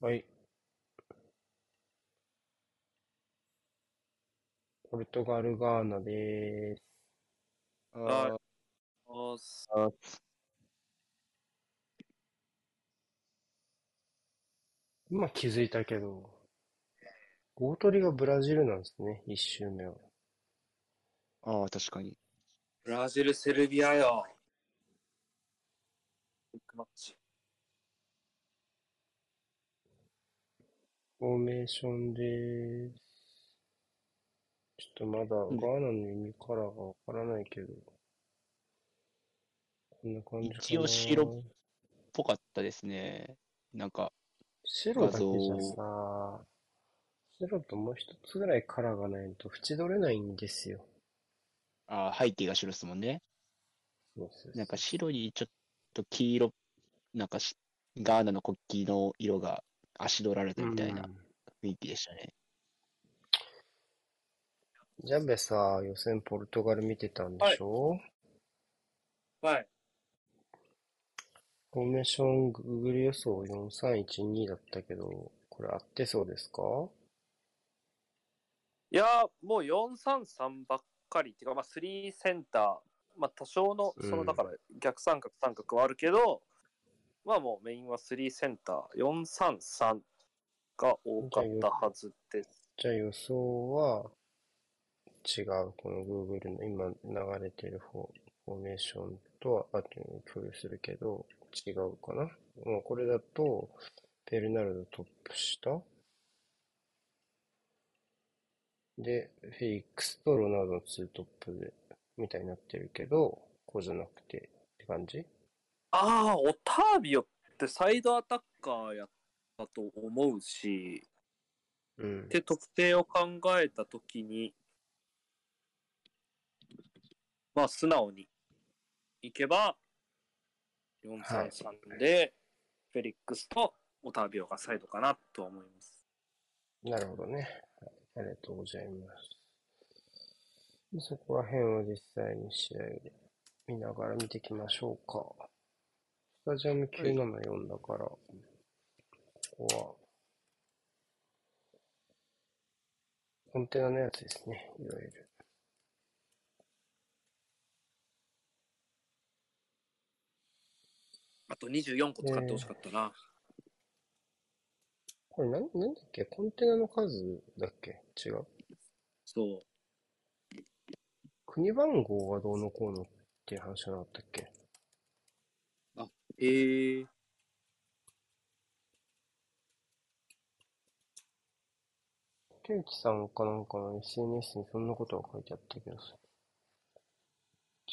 はい。ポルトガル、ガーナでーす。はおす。あ、今気づいたけど、大トリがブラジルなんですね、一周目は。ああ、確かに。ブラジル、セルビアよ。ビッグマッチ。フォーメーションでーす。ちょっとまだガうんーナの意味カラーがわからないけど、こんな感じか一応な。白っぽかったですね。なんか、白だけじゃさ、白ともう一つぐらいカラーがないと縁取れないんですよ。あー背景が白ですもんね。そうそうそうなんか白にちょっと黄色、なんかしガーナの国旗の色があし取られたみたいなうん。雰囲気でしたね。ジャベさ、予選ポルトガル見てたんでしょ、はい。フォーメーション、グーグル予想4312だったけど、これ合ってそうですか？いやー、もう433ばっかり。っていうか、まあ、3センター、まあ、多少の、うん。その、だから、逆三角、三角はあるけど、まあ、もうメインは3センター、433が多かったはずです。じゃあ予想は違う。この Google の今流れてるフォフォーメーションとは後に共有するけど、違うかな。もうこれだと、ベルナルドトップ下で、フェリックスとロナウドのツートップで、みたいになってるけど、こうじゃなくてって感じ？ああ、オタービオってサイドアタッカーやったと思うし、うん。で、特定を考えたときに、まあ、素直にいけば、433で、フェリックスとオタービオがサイドかなとは思います。なるほどね。はい、ありがとうございます。でそこら辺は実際に試合で見ながら見ていきましょうか。スタジアム974だから、ここは、コンテナのやつですね、いわゆる。あと24個使ってほしかったな。これなん、なんだっけ？コンテナの数だっけ？違う？そう。国番号がどうのこうのっていう話じゃなかったっけ？えー、竹内さんかなんかの SNS にそんなことが書いてあったけどさ。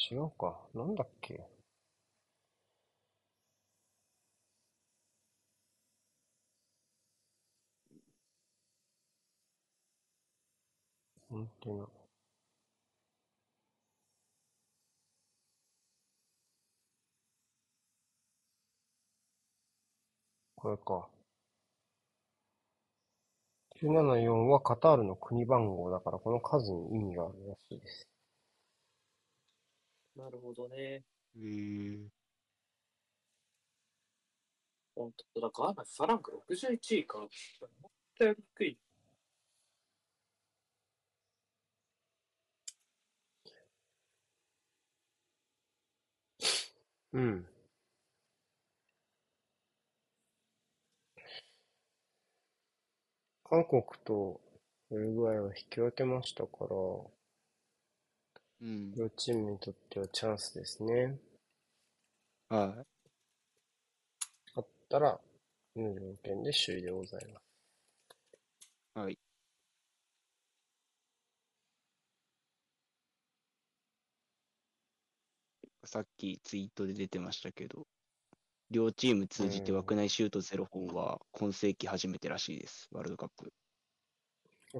違うか。なんだっけ？コンテナ。これか。974はカタールの国番号だから、この数に意味があるらしいです。なるほどね。へー本当だ、ガーナ、ファランク61位か。思ったより低い。うん。韓国とウルグアイは引き分けましたから、うん。両チームにとってはチャンスですね。はい。勝ったら、無条件で首位でございます。はい。さっきツイートで出てましたけど、両チーム通じて枠内シュート0本は今世紀初めてらしいです、ワールドカップ。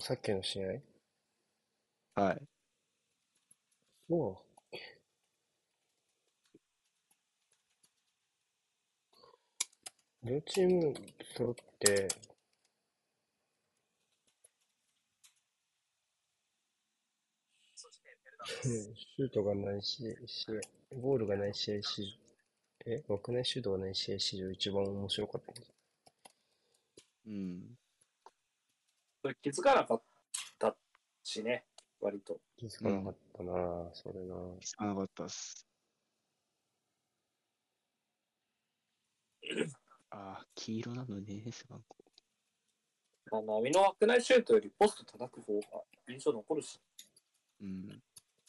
さっきの試合？はい。そう。両チーム揃って、うんシュートがないし、試合ゴールがない試合史上、え、枠内シュートがない試合史上一番面白かったんです。うん。それ気づかなかったしね、割と。気づかなかったな、それな。気づかなかったっす。ああ、黄色なのね、背番号。まあ、波の枠内シュートよりポスト叩く方が印象残るし。うん。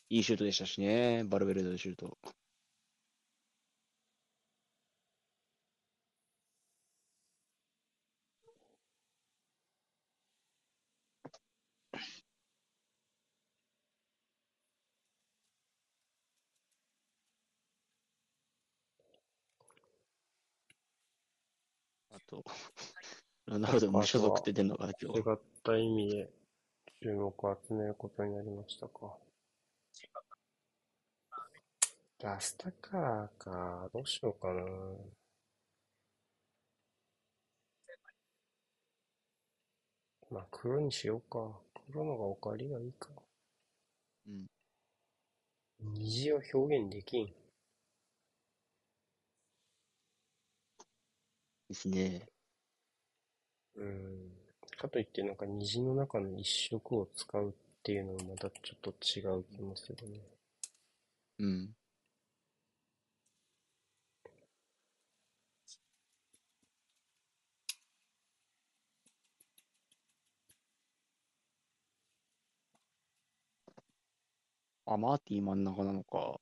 いいシュートでしたしね、バルベルデのシュート。と、ロナウド無所属って出んのかな、今日。違った意味で注目を集めることになりましたか。ラスタカラーか。どうしようかな。まあ、黒にしようか。黒のがおかわりがいいか。うん。虹を表現できん。ですね。うん。かといって、なんか虹の中の一色を使うっていうのもまたちょっと違う気もするね。うん。あ、マーティ真ん中なのか。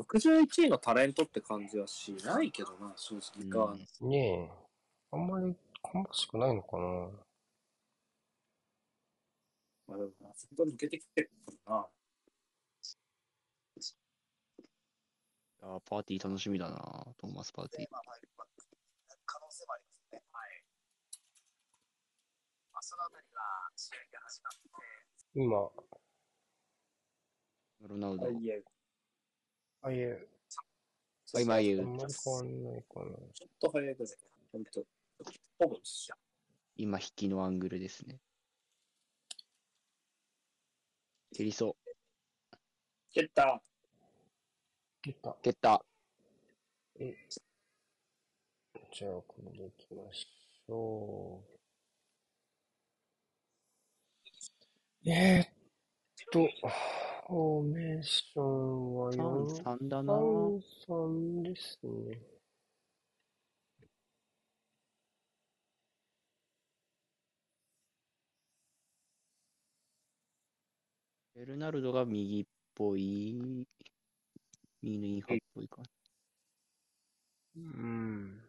61位のタレントって感じはしないけどな、正直が。うんねえ。あんまり芳しくないのかな。まあでもな、ずっと抜けてきてるからな。あーパーティー楽しみだな、トーマスパーティー。まあ可能性もありますね。はい。まあ、そのあたりが試合が始まって、今、ロナウド。ああいう、あ今ああいうあんまり変わんないかな。ちょっと早いぐらい。ほんと。ほぼ一緒。今、引きのアングルですね。蹴りそう。蹴った。出た。蹴った。え、じゃあ、これでいきましょう。えー、っと、フォーメーションは4、3だな。3、3ですね。ベルナルドが右っぽい。右のインハーっぽいか。うん。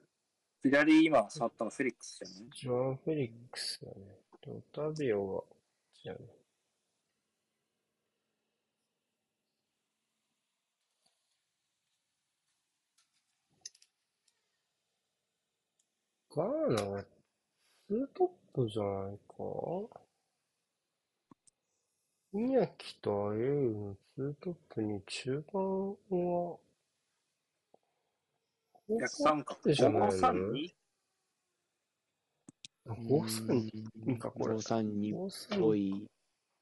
左今触ったのフェリックスじゃない？ジョアン・フェリックスだね。で、オタビオは、じゃあね。ガーナは、ツートップじゃないか宮城とアエウのツートップに中盤は、逆三角。じゃないの？532? 5-3かこれ532っ5-3ぽい。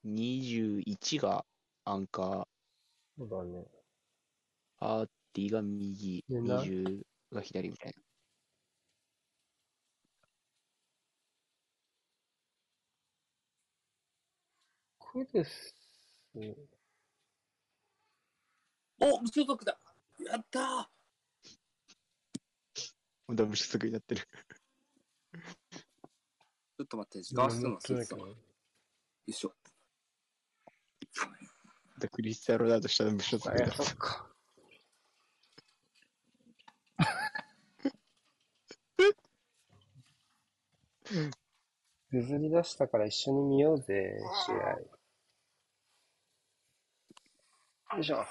21がアンカー。そうだね。パーティーが右。でな20が左みたいな。クデス、お無所属だやったーダブル失速になってる。ちょっと待って、時間するの忘れてたわ。ね。一緒。クリスティアーノ・ロナウド下の無所属あ、になってやそっか。譲り出したから一緒に見ようぜ、試合。よいしょ。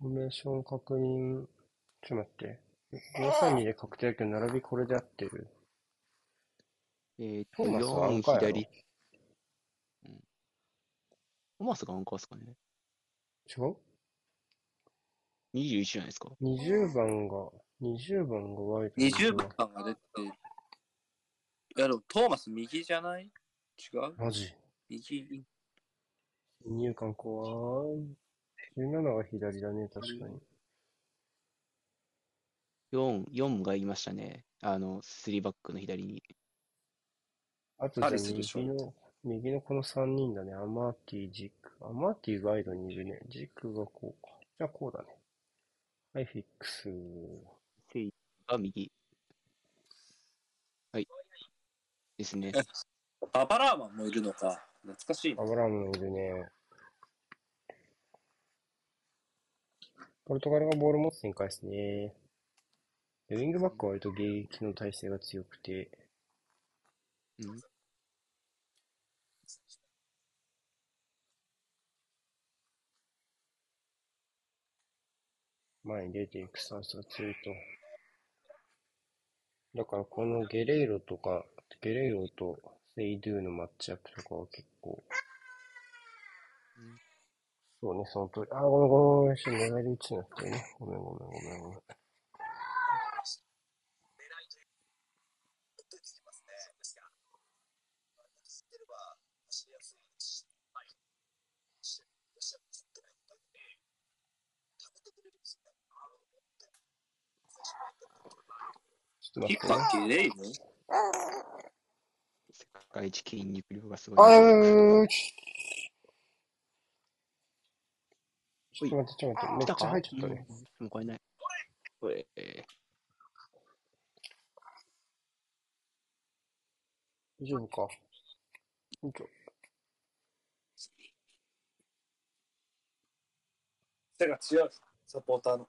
フォーメーション確認。ちょっと待って。532で確定だけど、並びこれで合ってる。えーっと、トーマスはアン4カーやろ左。うん。トーマスがアンカーですかね。違う？21じゃないですか。20番が20番がワイド20番が出て、いやでもトーマス右じゃない？違う？マジ右？入管怖い。17が左だね、確かに。4、4がいましたね。あの、3バックの左に。あとじ右の、右のこの3人だね。アマーティ、ジック。アマーティワイドにいるね。ジックがこうか。じゃあこうだね。はい、フィックス。セイが右。はい。ですね。ババラーマンもいるのか。懐かしいな。アブラムもいるね。ポルトガルがボール持つ展開ですね。でウィングバックは割と迎撃の体勢が強くて、うん。前に出ていくスタンスが強いと。だからこのゲレイロとか、ゲレイロとセイドゥのマッチアップとかは結構、うんそうね、その通り。あ、ごめんごめんごめん、ちょっと狙いで打ちなくてね。ごめんごめんごめんごめん。ちょっと待ってね。キッカーゲレイロ世界一筋肉量がすあごい。ーちょっと待って、ちょっと待って。めっちゃ来たか入っちゃったね。。うんもうこれない。これ、え大丈夫か？よいしょ手が強い。サポーターの。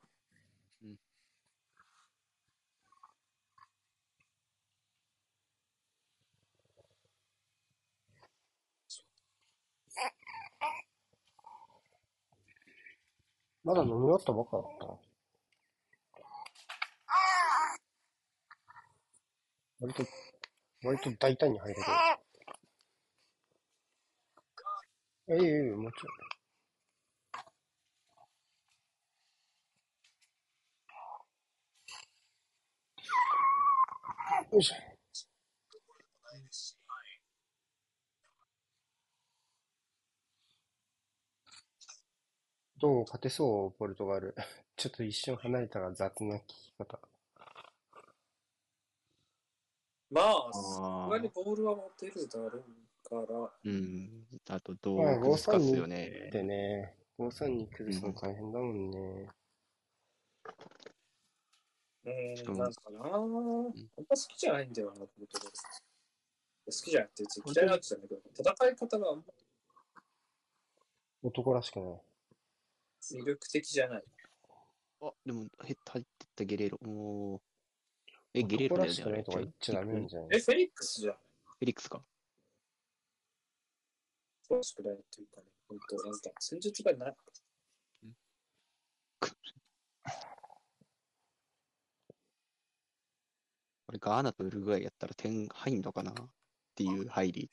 まだ飲み終わったばっかだった。割と、割と大胆に入れる。えいえいもちろん。よいしょ。どう勝てそう、ポルトガル。ちょっと一瞬離れたが雑な聞き方。まあ、あーさすがにボールは持てるだろうから。うん。あと、どまあ、う崩すかっすよ532ね。でね、532崩すの大変だもんね。うーん、なんかなぁ。あんま好きじゃないんだよな、ポルトガル。好きじゃなくて、別に嫌いなわけじゃないけど、戦い方があんま男らしくない。魅力的じゃない。あ、でも、へ入ってったゲレーロ。おー。え、ゲレーロだよね、男らしくあれ。ないとか言っちゃダメな。ん。じゃない。え、フェリックスじゃん。フェリックスか。欲しくない。ってい。うかね、本当なんか、戦術がない。これガーナとウルグアイやったら点入んのかなってい。う入り。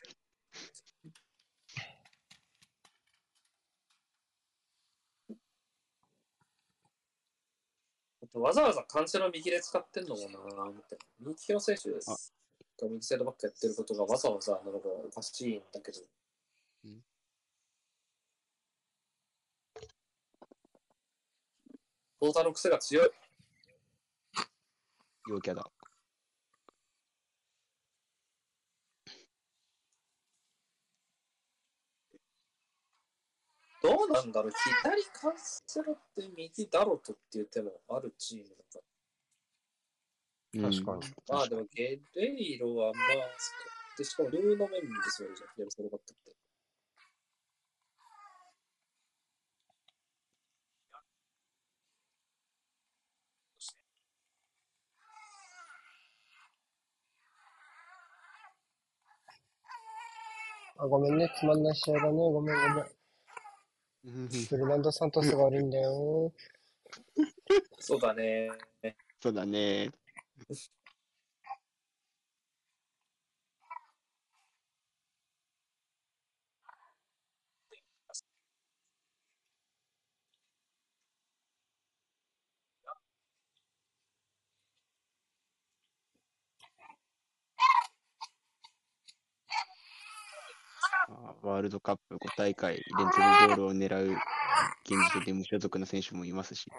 わざわざカンセロ右で使ってんのもなぁ、みたいな。右利きの選手です。が右サイドバックやってることがわざわざなのがおかしいんだけど。うんポーターの癖が強い。陽キャだ。どうなんだろう左カンセロって右ダロトっていう手もあるチームだから。うん確かに。まあでもゲレイロはまあ、でしかもルーのメンですよね、左サイドバックって。あ、ごめんね。つまんない試合だね。ごめんごめん。うんフェルナンド・サントスが悪いんだよ。そうだね。そうだね。ワールドカップ5大会連続ゴールを狙う現時点で無所属な選手もいますし。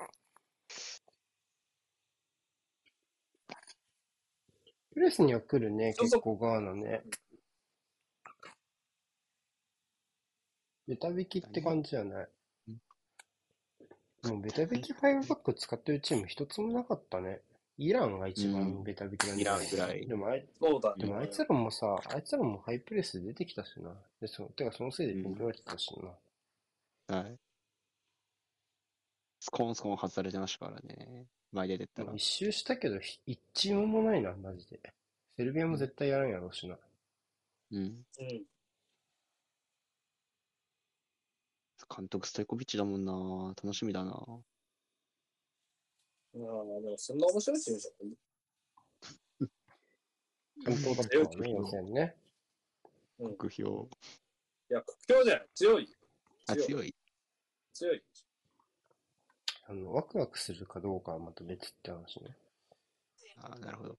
プレスには来るね、結構ガーナね。ベタ引きって感じじゃない？もうベタ引き5バック使ってるチーム一つもなかったね。イランが一番ベタ引きなんイランぐらいでもあいそうだね。でもあいつらもさ、あいつらもハイプレスで出てきたしな。で、そてかそのせいで見られてたしな。はい。スコーンスコーン外されてましたからね。前出てったら一。周したけど、ひ一チームもないな、マジで。セルビアも絶対やらんやろうしな。うん。うん。監督ストイコビッチだもんな。楽しみだな。まあ、でもそんな面白いチームじゃない。本当だったわね、予選ね。目標。いや、屈強じゃない。強い。あ、強い強い。強い。あの、ワクワクするかどうかはまた別って話ね。あなるほど。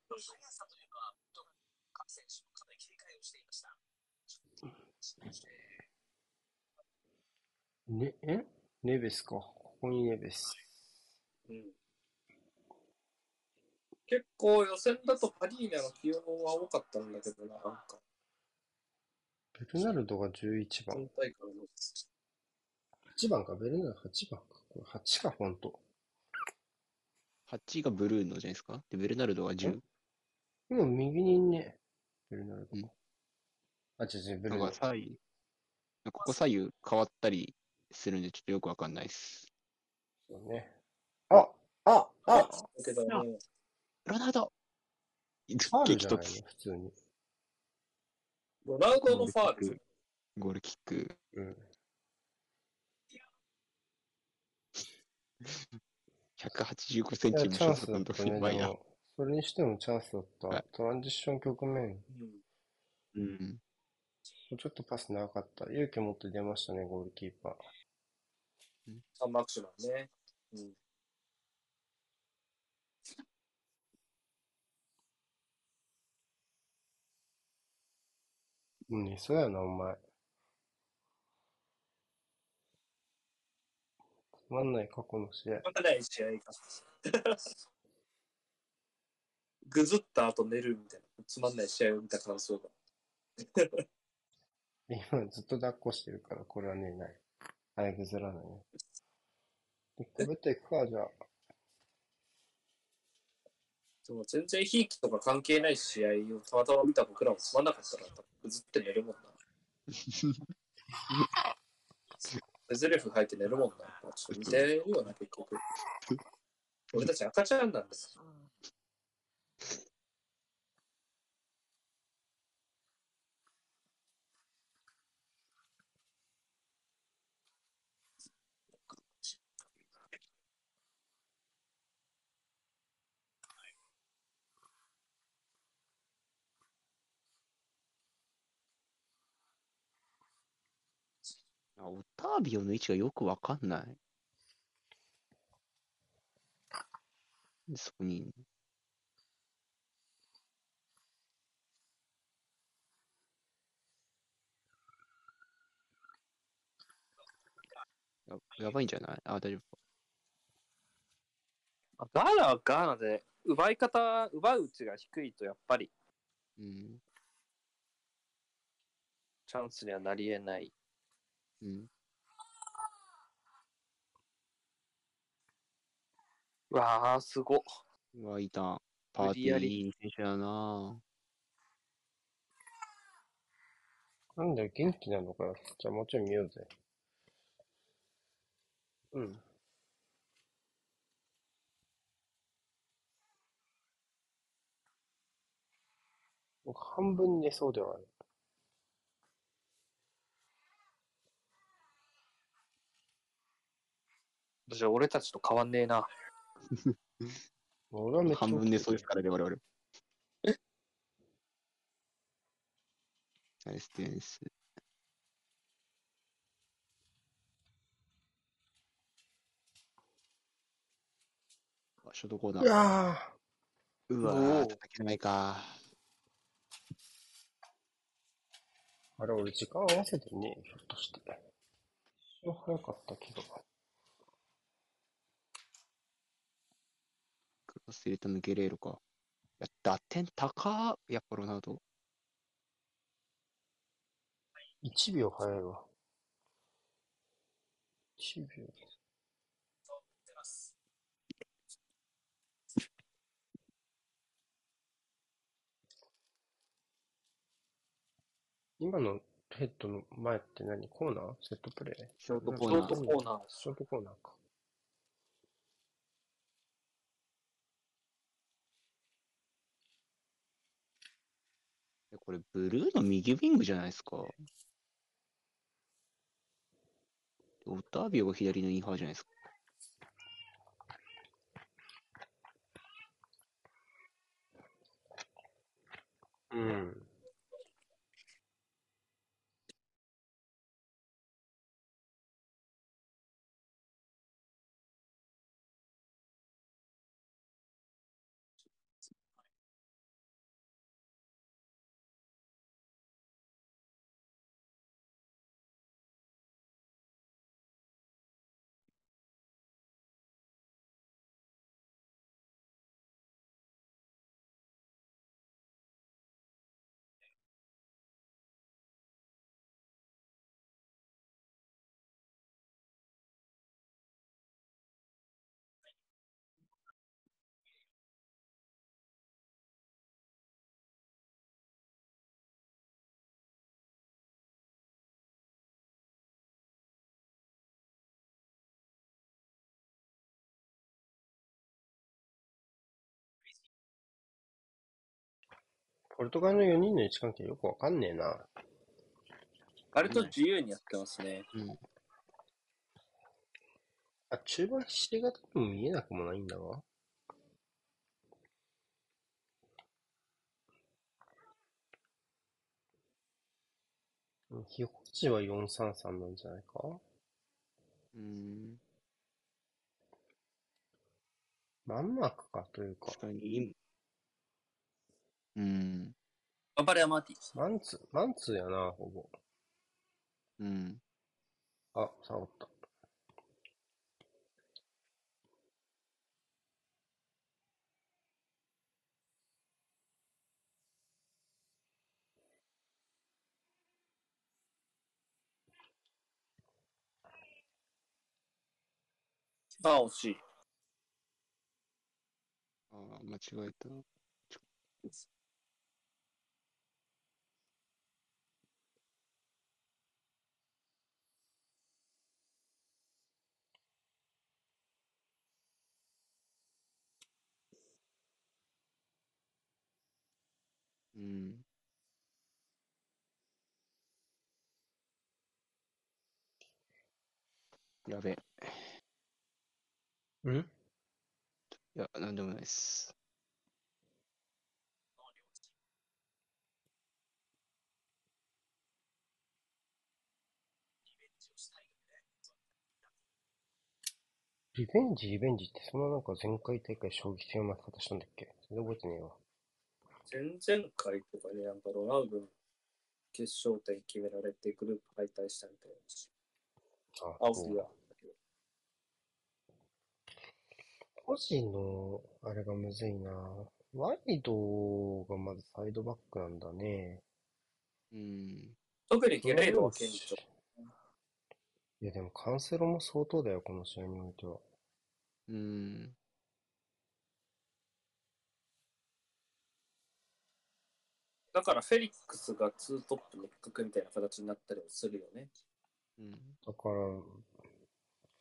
ね、え？ネベスか。ここにネベス。うん。結構予選だとパリーナの起用は多かったんだけどな、なんか。ベルナルドが11番。今大会の。8番か、ベルナルド8番か。これ8か、フォント。8がブルーノじゃないですか？で、ベルナルドが10。今右にね、ベルナルドうんか。あ、違う違う、ベルナルド。か左右、ここ左右変わったりするんで、ちょっとよくわかんないです。そうね。あああだけどね、ロナウドファールじ激突ゃないの？普通に。ロナウドのファール。ゴールキック。うん。185センいや、チ無チャン所属のスだったね。時やばいな。でも、それにしてもチャンスだった。はいトランジション局面、うん。うん。ちょっとパス長かった。勇気持って出ましたね、ゴールキーパー。サンマークシュマンね。うん。うん、そうやな、お前。つまんない過去の試合。またない試合が。ぐずった後寝るみたいな。つまんない試合を見た感想が。今ずっと抱っこしてるから、これはね、ない。あいぐずらないね。一個ベッド行くか、じゃあ。でも全然ひいきとか関係ない試合をたまたま見た僕らもつまんなかったら、ぐずって寝るもんな。ゼレフ入って寝るもんな。ちょっと見てるよな、結局。俺たち赤ちゃんなんです。あオタービオの位置がよくわかんない。そこにややばいんじゃない？あ、大丈夫か。ガーナはガーナで、奪い方、奪ううちが低いと、やっぱりうん。チャンスにはなり得ない。うん。うわあ、すごっ。うわ、いた。パーティーいい選手だななんだよ、元気なのかよ。じゃあもうちょい見ようぜ。うん。僕半分寝そうではある。じゃあ、俺たちと変わんねえな。俺はめっちゃ半分寝そうですからね、我々。ナイスディフェンス。あショートコーナうー。わー、叩けないか。あれ、俺時間合わせてね、ひょっとして。一瞬早かったけど。クロス入れたのゲレーロか。いや、打点高っやっぱロナウド。1秒早いわ。1秒。今のヘッドの前って何？コーナー？セットプレーショートコショートーナー。コーナー。ショートコーナーか。これ、ブルーの右ウィングじゃないですか。オタービオが左のインハーじゃないですか。うん。ポルトガルの4人の位置関係よくわかんねえな。割と自由にやってますね。うん。あ、中盤ひし形にも見えなくもないんだわ。うん非保持は433なんじゃないか？うん。マンマークかというか、確かに、今うん。頑張れ、アマーティ。マンツー、マンツーやな、ほぼ。うん。あ、サボった。あ、惜しい。ああ、間違えた。うん。やべ。ん？いや、なんでもないです。リベンジ、リベンジって、そんななんか前回大会衝撃的な負け方したんだっけ？全然覚えてねえわ。前々回とかね、なんかロナウドの決勝点決められてグループ敗退したみたいなし。あ、あ、そういや。個人の、あれがむずいな。ワイドがまずサイドバックなんだね。うん。特にゲレーロは顕著。いやでもカンセロも相当だよ、この試合においては。うん。だからフェリックスがツートップの一角みたいな形になったりもするよね。うん。だから、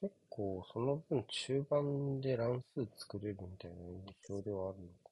結構その分中盤で乱数作れるみたいな印象ではあるの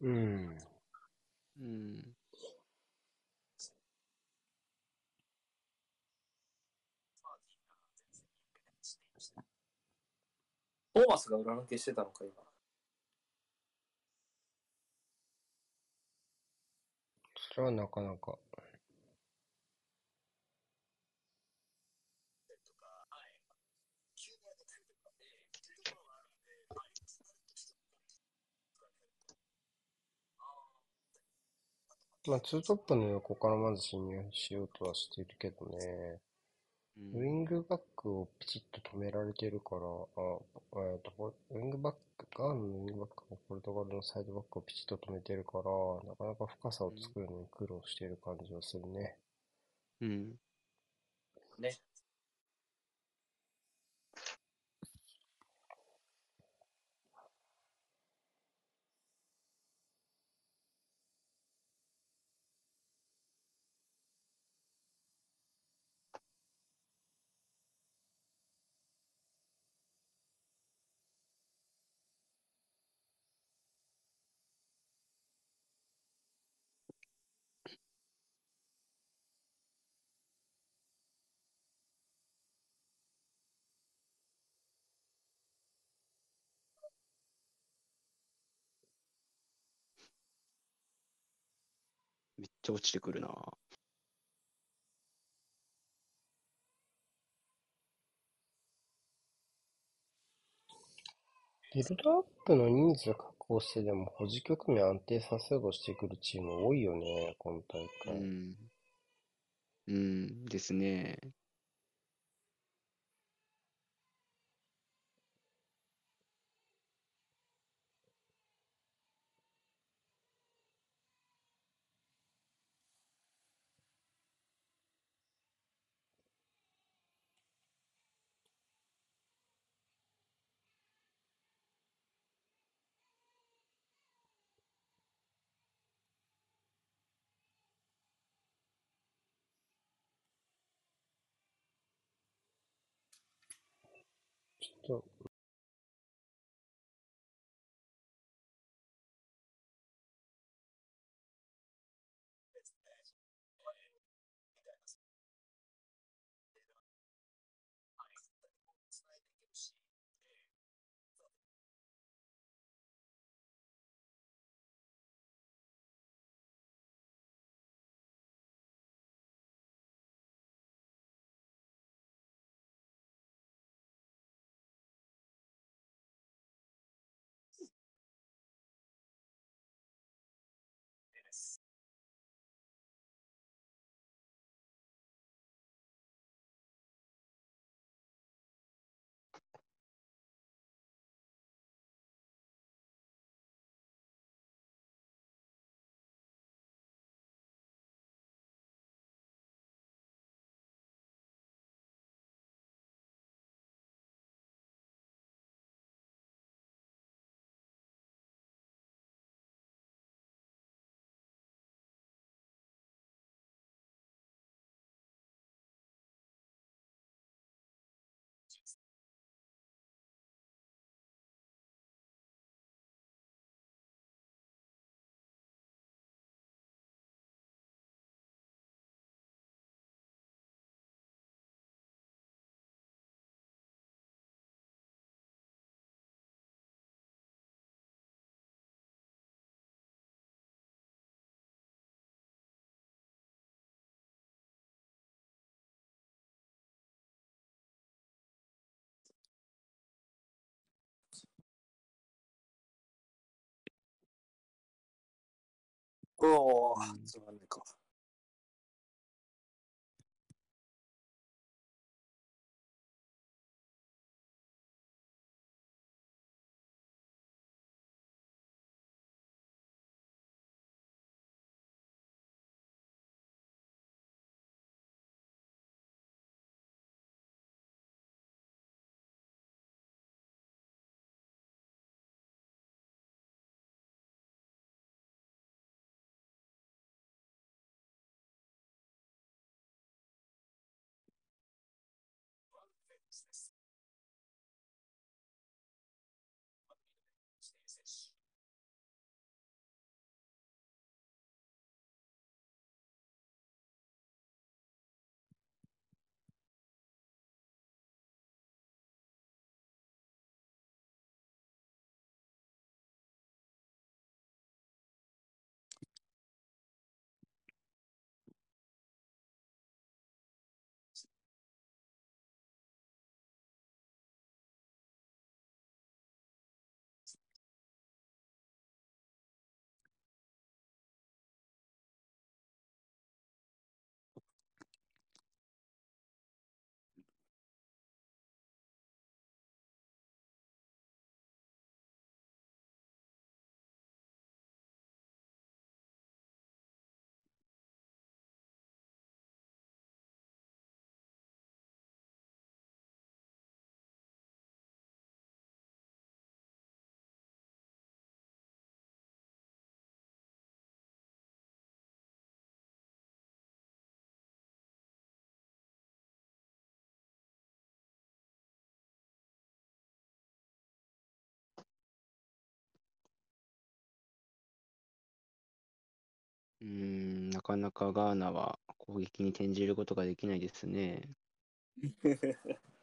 うん。うん。トーマスが裏抜けしてたのか、今。それはなかなか。まあ、ツートップの横からまず侵入しようとはしてるけどね。うんウィングバックをピチッと止められてるから、あ、えっと、ポウィングバック、ガーンのウィングバックがポルトガルのサイドバックをピチッと止めてるから、なかなか深さを作るのに苦労している感じはするね。うん。ね。め落ちてくるな。ビルドアップの人数確保してでも保持局面安定させようとしてくるチーム多いよね、今大う会。ん。うんですね。ちょっと、おお、つまんねえか。うん、なかなかガーナは攻撃に転じることができないですね。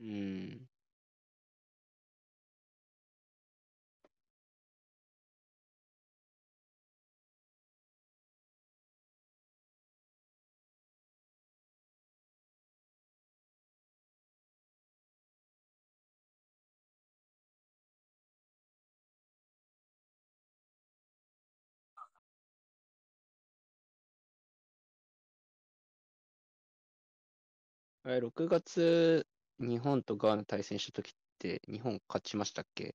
うん。あれ、6月、日本とガーナ対戦したときって、日本勝ちましたっけ？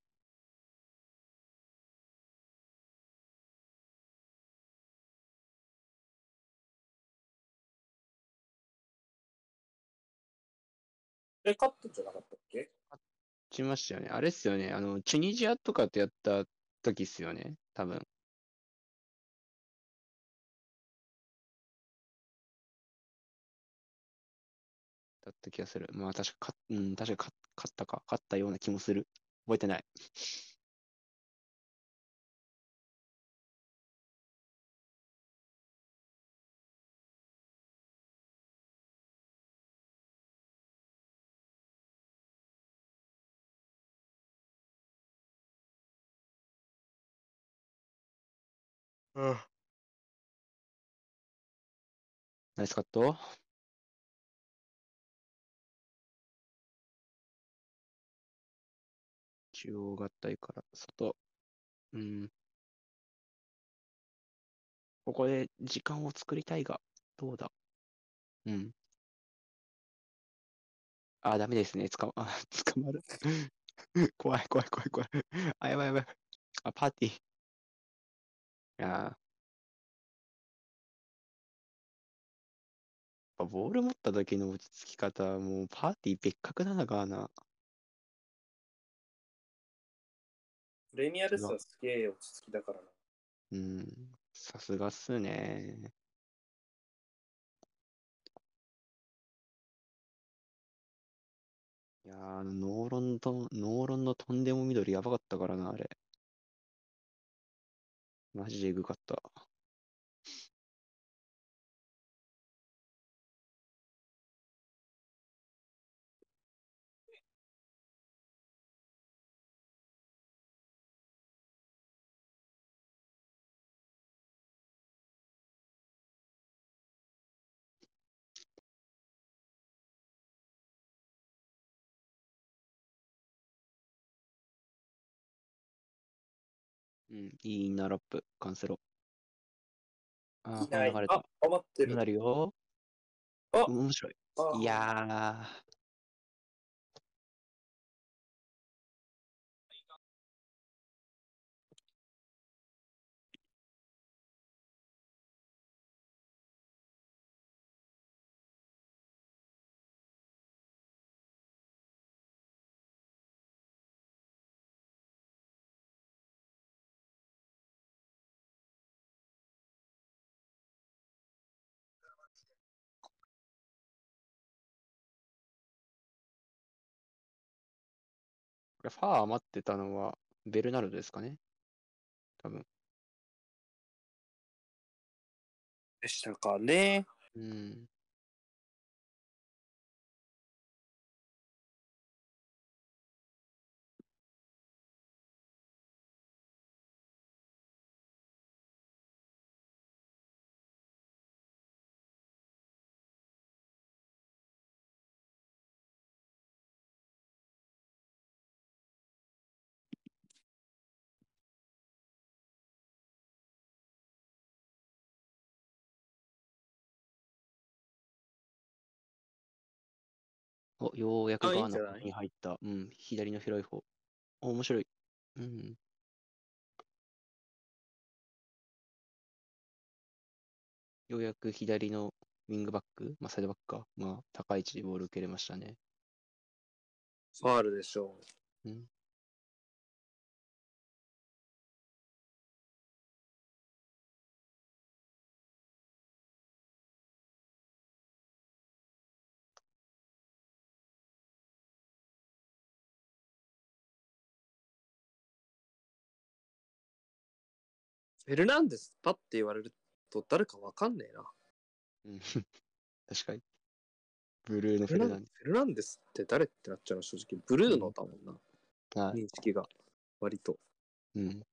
え、勝ったんじゃなかったっけ？勝ちましたよね。あれっすよね。あの、チュニジアとかとやった時っすよね。多分。った気がする。まあ、確かか、うん、確か勝勝ったか。勝ったような気もする。覚えてない。うん。ナイスカット中央合体から外。うん。ここで時間を作りたいが、どうだ？うん。あ、ダメですね。つかま、あ、捕まる。怖い怖い怖い怖い。あ、やばいやばい。あ、パーティー。いや。やっぱボール持った時の落ち着き方はもうパーティー別格な、ガーナ。プレミアルスはすげえ落ち着きだからな。うん。さすがっすね。いやー、ノーロンと、ノーロンのとんでも緑やばかったからな、あれ。マジでエグかった。うん、いいな、ラップ、カンセロ。あー、いない。あ、余ってる。なるよ。あ面白い。あいやれファー余ってたのはベルナルドですかね？多分。でしたかね。うん。ようやくあいいガーナに入った。うん、左の広い方。お、面白い。うん。ようやく左のウィングバック、まあ、サイドバックか。まあ、高い位置でボール受けれましたね。ファールでしょうん。う。フェルナンデスパって言われると誰かわかんねえな。うん 確かに。ブルーのフェルナンフェルナンフェルナンデスって誰ってなっちゃうの正直。ブルーノだもんな。デはい。認識が。割と。うん。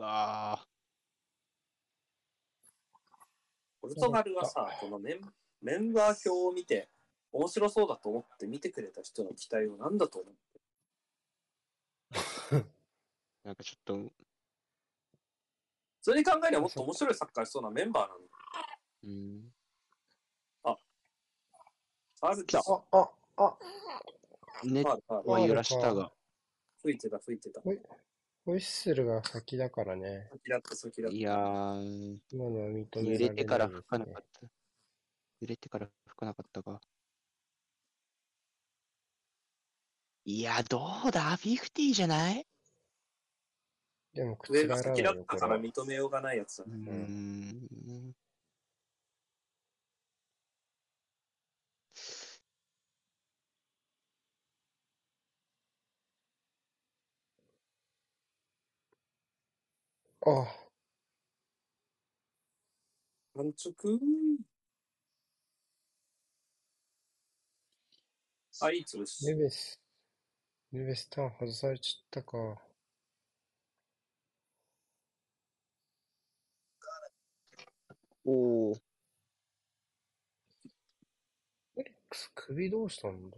わポルトガルはさ、このメンメンバー表を見て、面白そうだと思って見てくれた人の期待を何だと思うー なんかちょっと、それに考えればもっと面白いサッカーしそうなメンバーなんだ。うん。ある来たあ、あ、あ、ネッファールファールトは揺らしたが、吹いてた、吹いてた。ホイッスルが先だからね。先だった、先だった。いやー、今のは認められ揺れてから吹かなかった。揺れてから吹かなかったか。いや、どうだ ?50 じゃない？でも、上覆らないが先だっよ、たから。認めようがないやつだうーね。ん。あ、安直あ、いい潰しネ。ベス。ネベスターン外されちゃったか。おー。エリックス首どうしたんだ？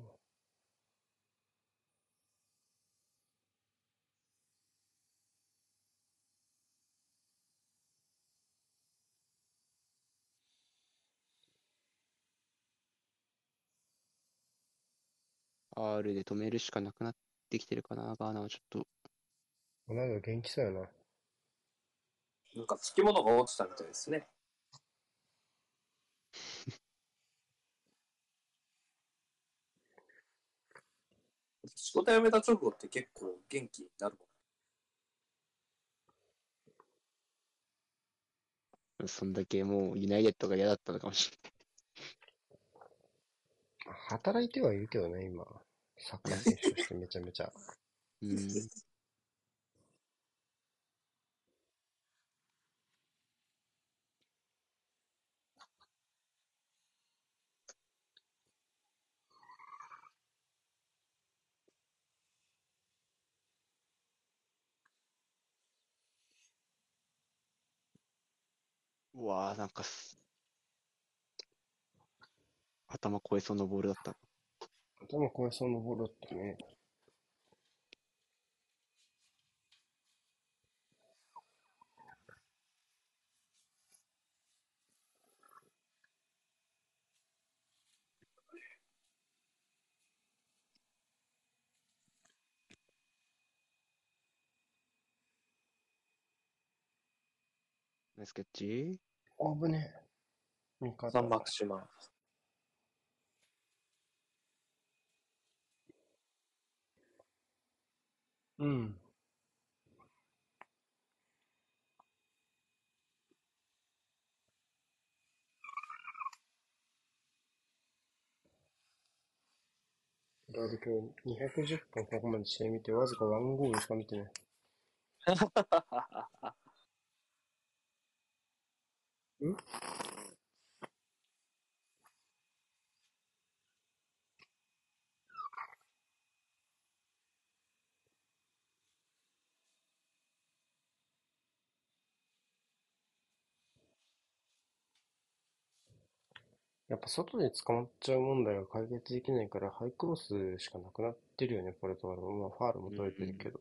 R で止めるしかなくなってきてるかな、ガーナはちょっと。ロナウド元気そうやな。なんかつきものが落ちたみたいですね。仕事辞めた直後って結構元気になるそんだけもうユナイテッドが嫌だったのかもし働いてはいるけどね、今。サッカー選手としてめちゃめちゃ。うん。うわーなんかす、頭越えそうなボールだった。頭超えそうなボールだったね。ナイスキャッチあぶねえ。味方サンマクシマン。うん。だって今日210分ここまで試合見て、わずかワンゴールしか見てない。ん やっぱ外で捕まっちゃう問題が解決できないから、ハイクロスしかなくなってるよね、ポルトガルも。まあ、ファールも取れてるけど。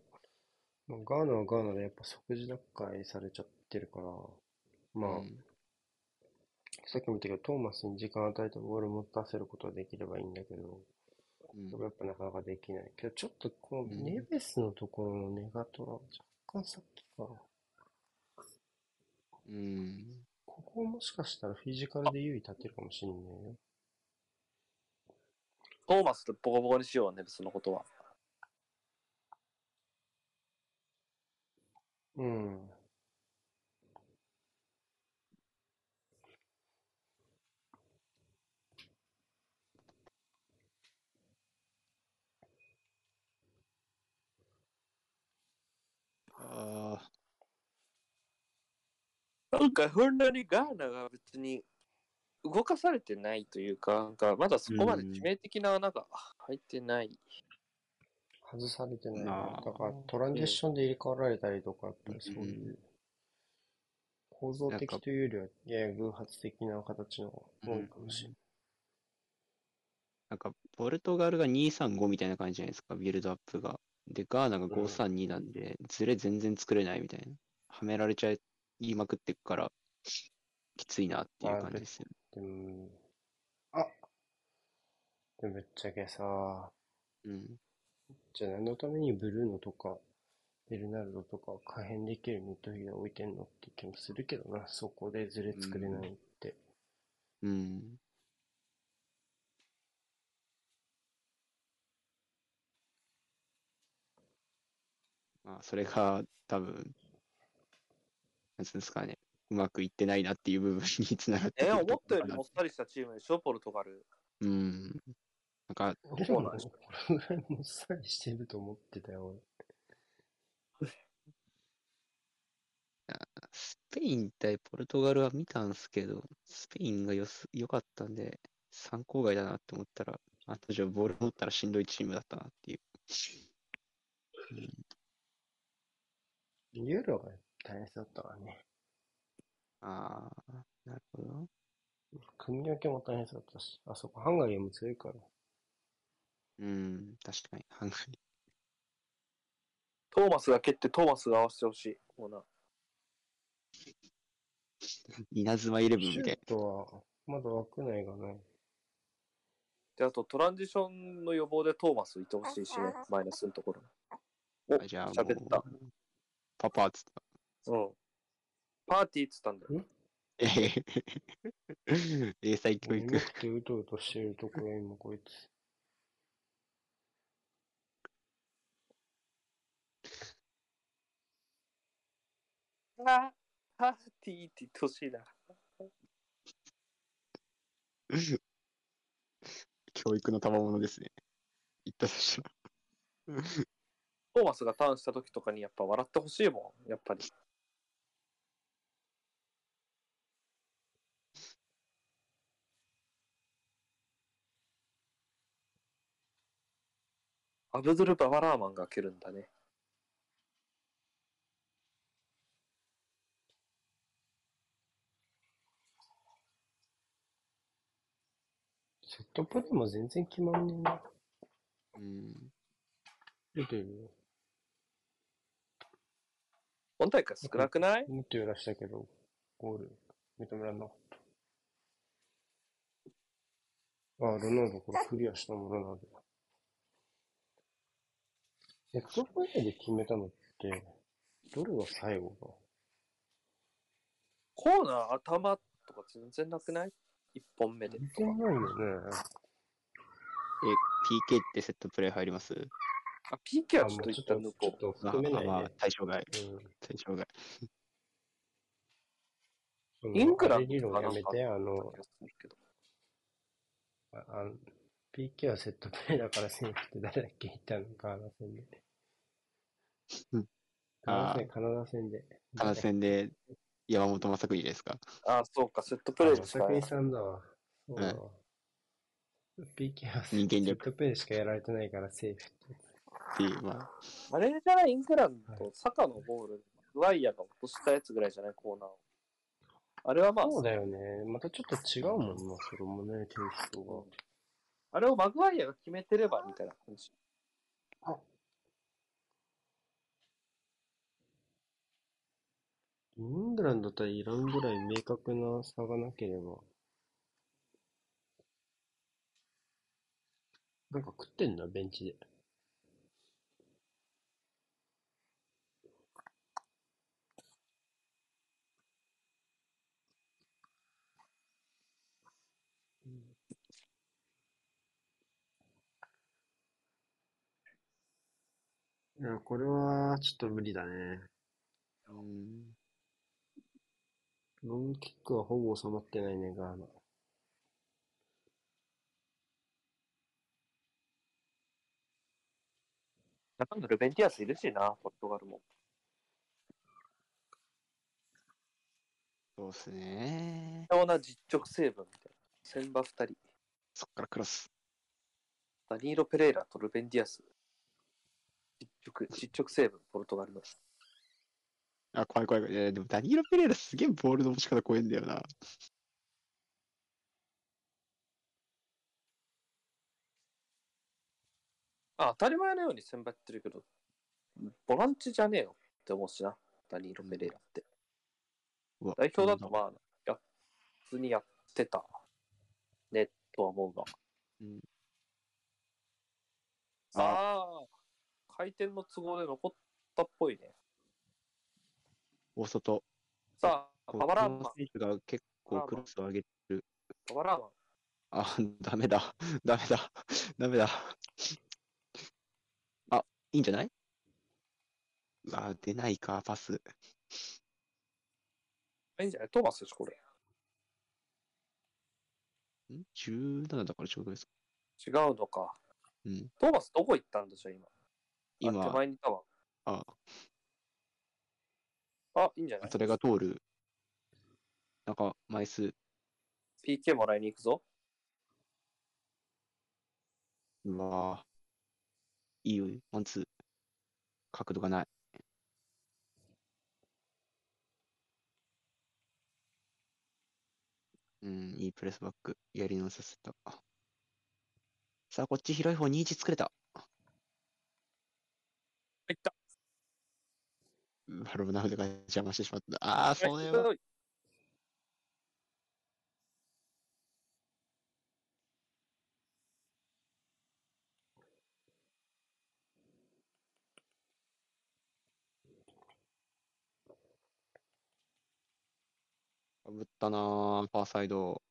まあガーナはガーナでやっぱ即時奪回されちゃってるから、まあ、うんさっきも言ったけど、トーマスに時間を与えてボール持たせることができればいいんだけど、うんそれはやっぱなかなかできない。けど、ちょっとこのうんネベスのところのネガトラは若干先かな。うん。ここもしかしたらフィジカルで優位立てるかもしんないよ。トーマスとボコボコにしようね、そのことは。うん。なんか、そんなにガーナが別に動かされてないというか、なんか、まだそこまで致命的な穴が入ってない。外されてないね。あーだからトランジッションで入れ替わられたりとか、やっぱりそういう構造的というよりは、やや偶発的な形の多いかもしれない。なんか、ポルトガルが235みたいな感じじゃないですか、ビルドアップが。で、ガーナが532なんで、ズレ全然作れないみたいな。はめられちゃい言いまくってっから、きついなっていう感じですよね。あでもぶっちゃけさ、うん。じゃあ何のためにブルーノとか、ベルナルドとか可変できるミッドフィーダー置いてんのって気もするけどな、そこでズレ作れないって。うん。まあ、それが多分、なんつうんですかね、うまくいってないなっていう部分につながってえ思ったよりともっさりしたチームでしょ、ポルトガル。うん。なんか、でも、そうなんですこれぐらいもっさりしてると思ってたよ、俺。スペイン対ポルトガルは見たんですけど、スペインがよす良かったんで、参考外だなって思ったら、あとじゃあボール持ったらしんどいチームだったなっていう。ユーロが大変だったからね。ああ、なるほど。組み分けも大変だったし、あそこハンガリーも強いから。うん、確かに、ハンガリトーマスが蹴ってトーマスが合わせてほしい。もうな。ー。稲妻イレブンシューみたいトはまだ枠内がない。で、あとトランジションの予防でトーマスいてほしいしね、マイナスのところ。お、な。じゃあ喋った。パパっつった。うん。パーティーっつったんだよ。えへへへ英才教育持。ってうとうとしてるところ今こいつ。あパーティーって言ってほしいな。教育の賜物ですね。言ったとしたら。トーマスがターンした時とかにやっぱ笑ってほしいもん、やっぱり。アブドゥル・ババラーマンが蹴るんだね。セットプレーも全然決まんねえな。うん。出てるよ。本大会少なくない？もっと揺らしたけど、ゴール認めらんなかった。ああ、ロナウドこれクリアしたものなんだ。セットプレーで決めたのって、どれが最後か。コーナー頭とか全然なくない？一本目で全とか。然ないよね。え、PK ってセットプレー入ります？あ、PK はあちょっともうちょっと、一旦抜こちょっとまあ含めないまあ、で。対象外。うん対象外。イングランドやめて、あのああの PK はセットプレーだからセーフって誰だっけ？言ったの？カナダ戦で。うんカナダあ戦、カナダ戦で。カナダ戦で山本昌邦ですか？あ、そうか、セットプレーあ、ですかまさんだわ。そうだわ。PK はセットプレーしかやられてないからセーフって。っていう、まあ、あれじゃない？イングランはド、サカのボール、グワイアが落としたやつぐらいじゃない？コーナーを。あれはまあ、そうだよね。またちょっと違うもんな、それもね、テイストが。あれをマグワイアが決めてればみたいな感じ。イングランド対イランぐらい明確な差がなければ。なんか食ってんな、ベンチで。いや、これはちょっと無理だね。うん。ロングキックはほぼ収まってないね、ガーナ。中身ルベンティアスいるしな、ポルトガルも。そうっすね。貴重な実直成分みたいな。千葉二人。そっからクロス。ダニーロ・ペレイラとルベンディアス。実直、実直成分、ポルトガルの。あ、怖い怖い怖い。いやでもダニーロ・ペレイラすげえボールの持ち方怖いんだよな。あ、当たり前のように千葉やってるけど、ボランチじゃねえよって思うしな、ダニーロ・ペレイラって。代表だとまあ、や普通にやってたね、とは思うが。うんああ、回転の都合で残ったっぽいね。大外。さあ、こパワラーマン、選手が結構クロスを上げる。パワラーマン。あ、ダメだ。ダメだ。ダメだ。あ、いいんじゃない？うわ、出ないか、パス。いいんじゃない？トーマスでしょ、これ。ん ?17 だからちょうどです。違うのか。うん。トーマスどこ行ったんでしょう、今。あ手今、前にいたわ。あ、あ、いいんじゃない？それが通る。なんか、枚数。?PK もらいに行くぞ。うわいいよ、ワンツー。角度がない。うん、いいプレスバック。やり直させた。さあ、こっち広い方に1作れた。入った。うわロブナウドが邪魔してしまった。ああ、それは。ぶったなー、ファーサイド。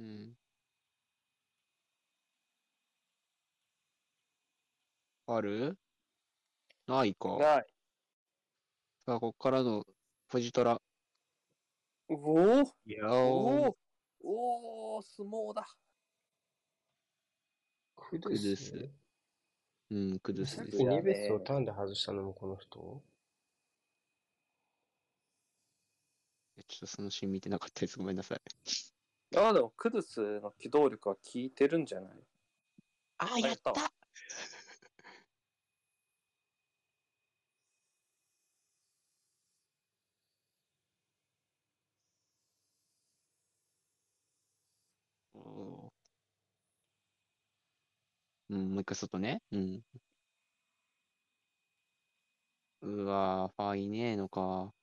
うん。ある？ないか。ない。さあ、ここからのポジトラ。おおいやおー、おお相撲だ。ククドゥスうん、クドゥスですさっき。ニベスをターンで外したのもこの人？ちょっとそのシーン見てなかったです。ごめんなさい。ああ、でもクドゥスの機動力は効いてるんじゃない？あーやったおーうん、もう一回外ね。うん。ううわー、ファーいねえのか。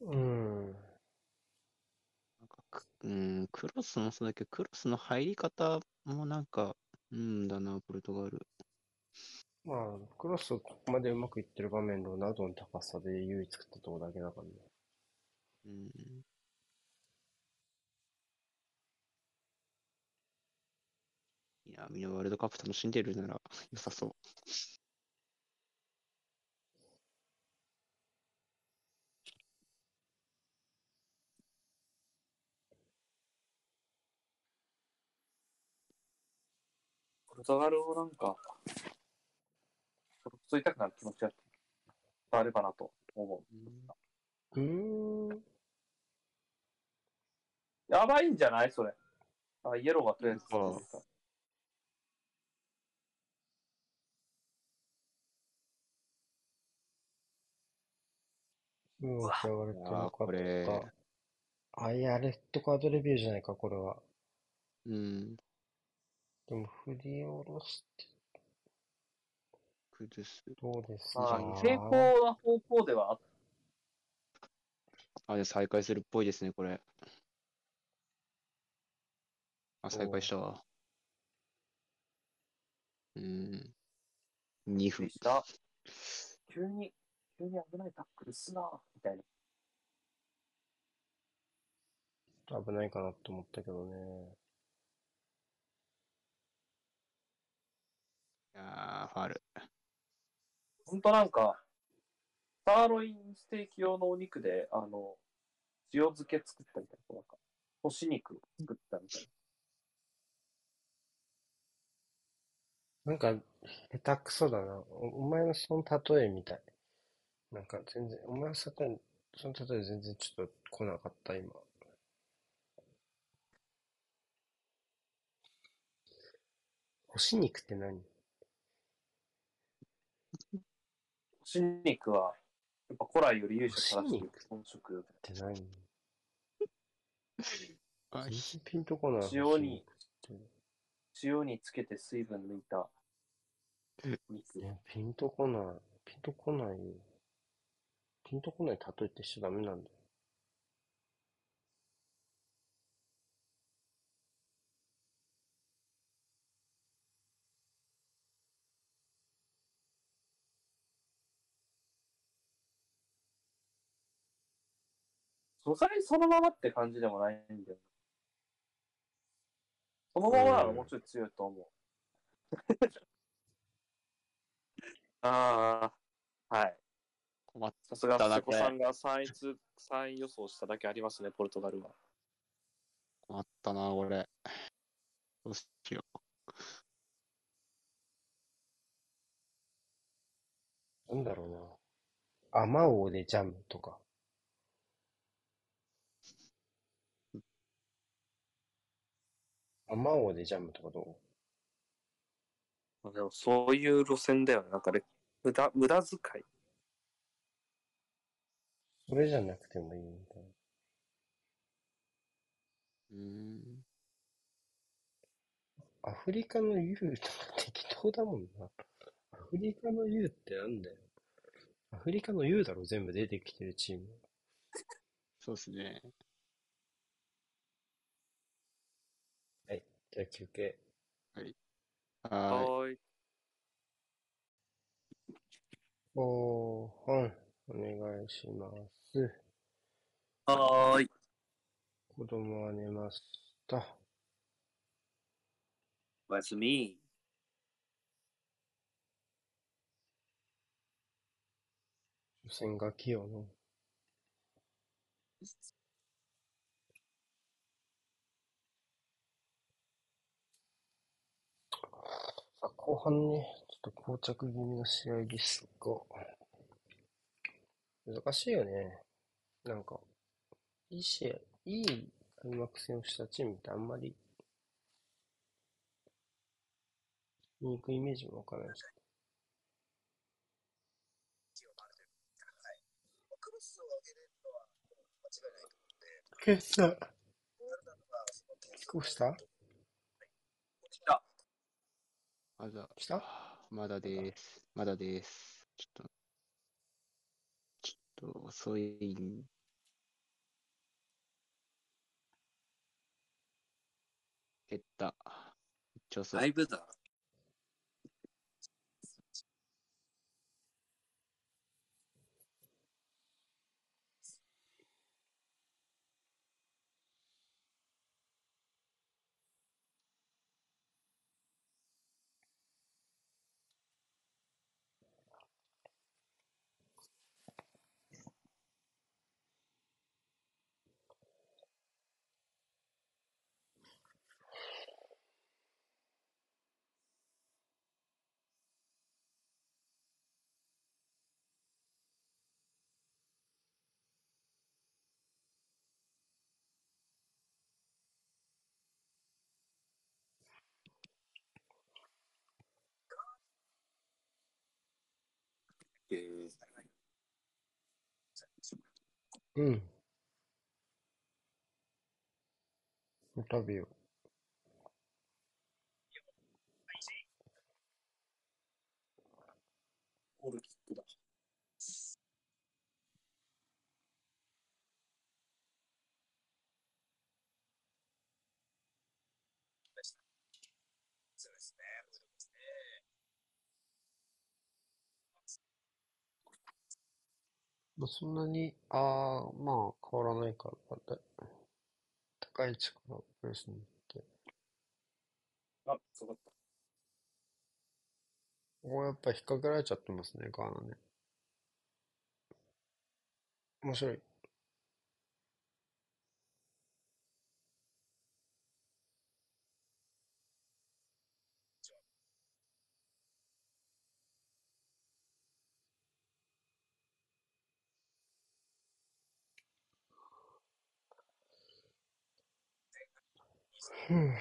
うん。なんかく、うん、クロスもそうだけど、クロスの入り方もなんか、うんだな、ポルトガル。まあ、クロスここまでうまくいってる場面、ロナウドの高さで唯一作ったとこだけだからね。うん。いや、みんなワールドカップ楽しんでるなら良さそう。ポルトガルをなんか、ほっといたくなる気持ちはあればなと思う。うーん。やばいんじゃない？それ。あ、イエローがとりあえずついてるから。うん、わ嫌われてなかあーこれった。あ、いや、レッドカードレビューじゃないか、これは。うん。でも、振り下ろして、崩す。どうですまあか、成功な方向ではあっあ、で、再開するっぽいですね、これ。あ、再開したわ。うん。2分。した。急に、急に危ないタックルすな、みたいな。危ないかなと思ったけどね。いやー、ファール。ほんとなんか、サーロインステーキ用のお肉で、あの、塩漬け作ったみたいな、なんか、干し肉作ったみたいな。なんか、下手くそだな。おお前のその例えみたい。なんか全然、お前のそのその例え全然ちょっと来なかった、今。干し肉って何干し肉は、やっぱ古来より勇者正しい干し肉本食って何？あピンとこない。塩に塩につけて水分抜いた肉。ね、ピンとこない。ピンとこないよ。ピンとこない例えってしちゃダメなんだよ。素材そのままって感じでもないんだよ。そのままならもうちょい強いと思う。ああ、はい。困っさすが、瀬古さんが3位通、3位予想しただけありますね、ポルトガルは。困ったな、俺。どうしよなんだろうな。あまおうでジャムとか。あまおうでジャムと？かどうでもそういう路線だよね。なんかね、無駄、無駄遣い。それじゃなくてもいいみたいな。う。うーん。アフリカの U とか適当だもんな。アフリカの U ってなんだよ。アフリカの U だろ、全部出てきてるチーム。そうですね。じゃあ休憩。ははーい。後半、お願いします。はーい。子供は寝ました。おやすみ。初戦が器用の。後半ね、ちょっと膠着気味の試合ですが、難しいよね。なんか、いい試合、いい開幕戦をしたチームってあんまり、見に行くイメージもわからないし。決し。結構した？まだ、来た？まだです。まだです。ちょっと、ちょっと遅いん。減った。めっちゃ遅い。だいぶだ。えー、うん。食べよう。まあ、そんなに、ああ、まあ、変わらないから、だ高い位置からプレスに行って。あ、そうだった。ここやっぱ引っ掛けられちゃってますね、ガーナね。面白い。うん。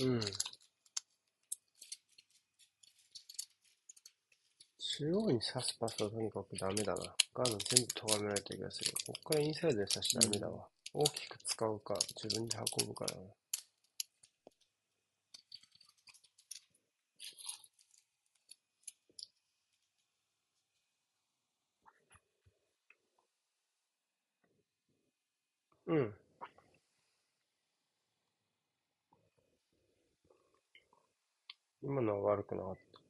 うん。中央に刺すパスはとにかくダメだな。ガード全部咎められた気がする。ここからインサイドで刺しダメだわ。大きく使うか、自分で運ぶからな。うん。今のは悪くなかった。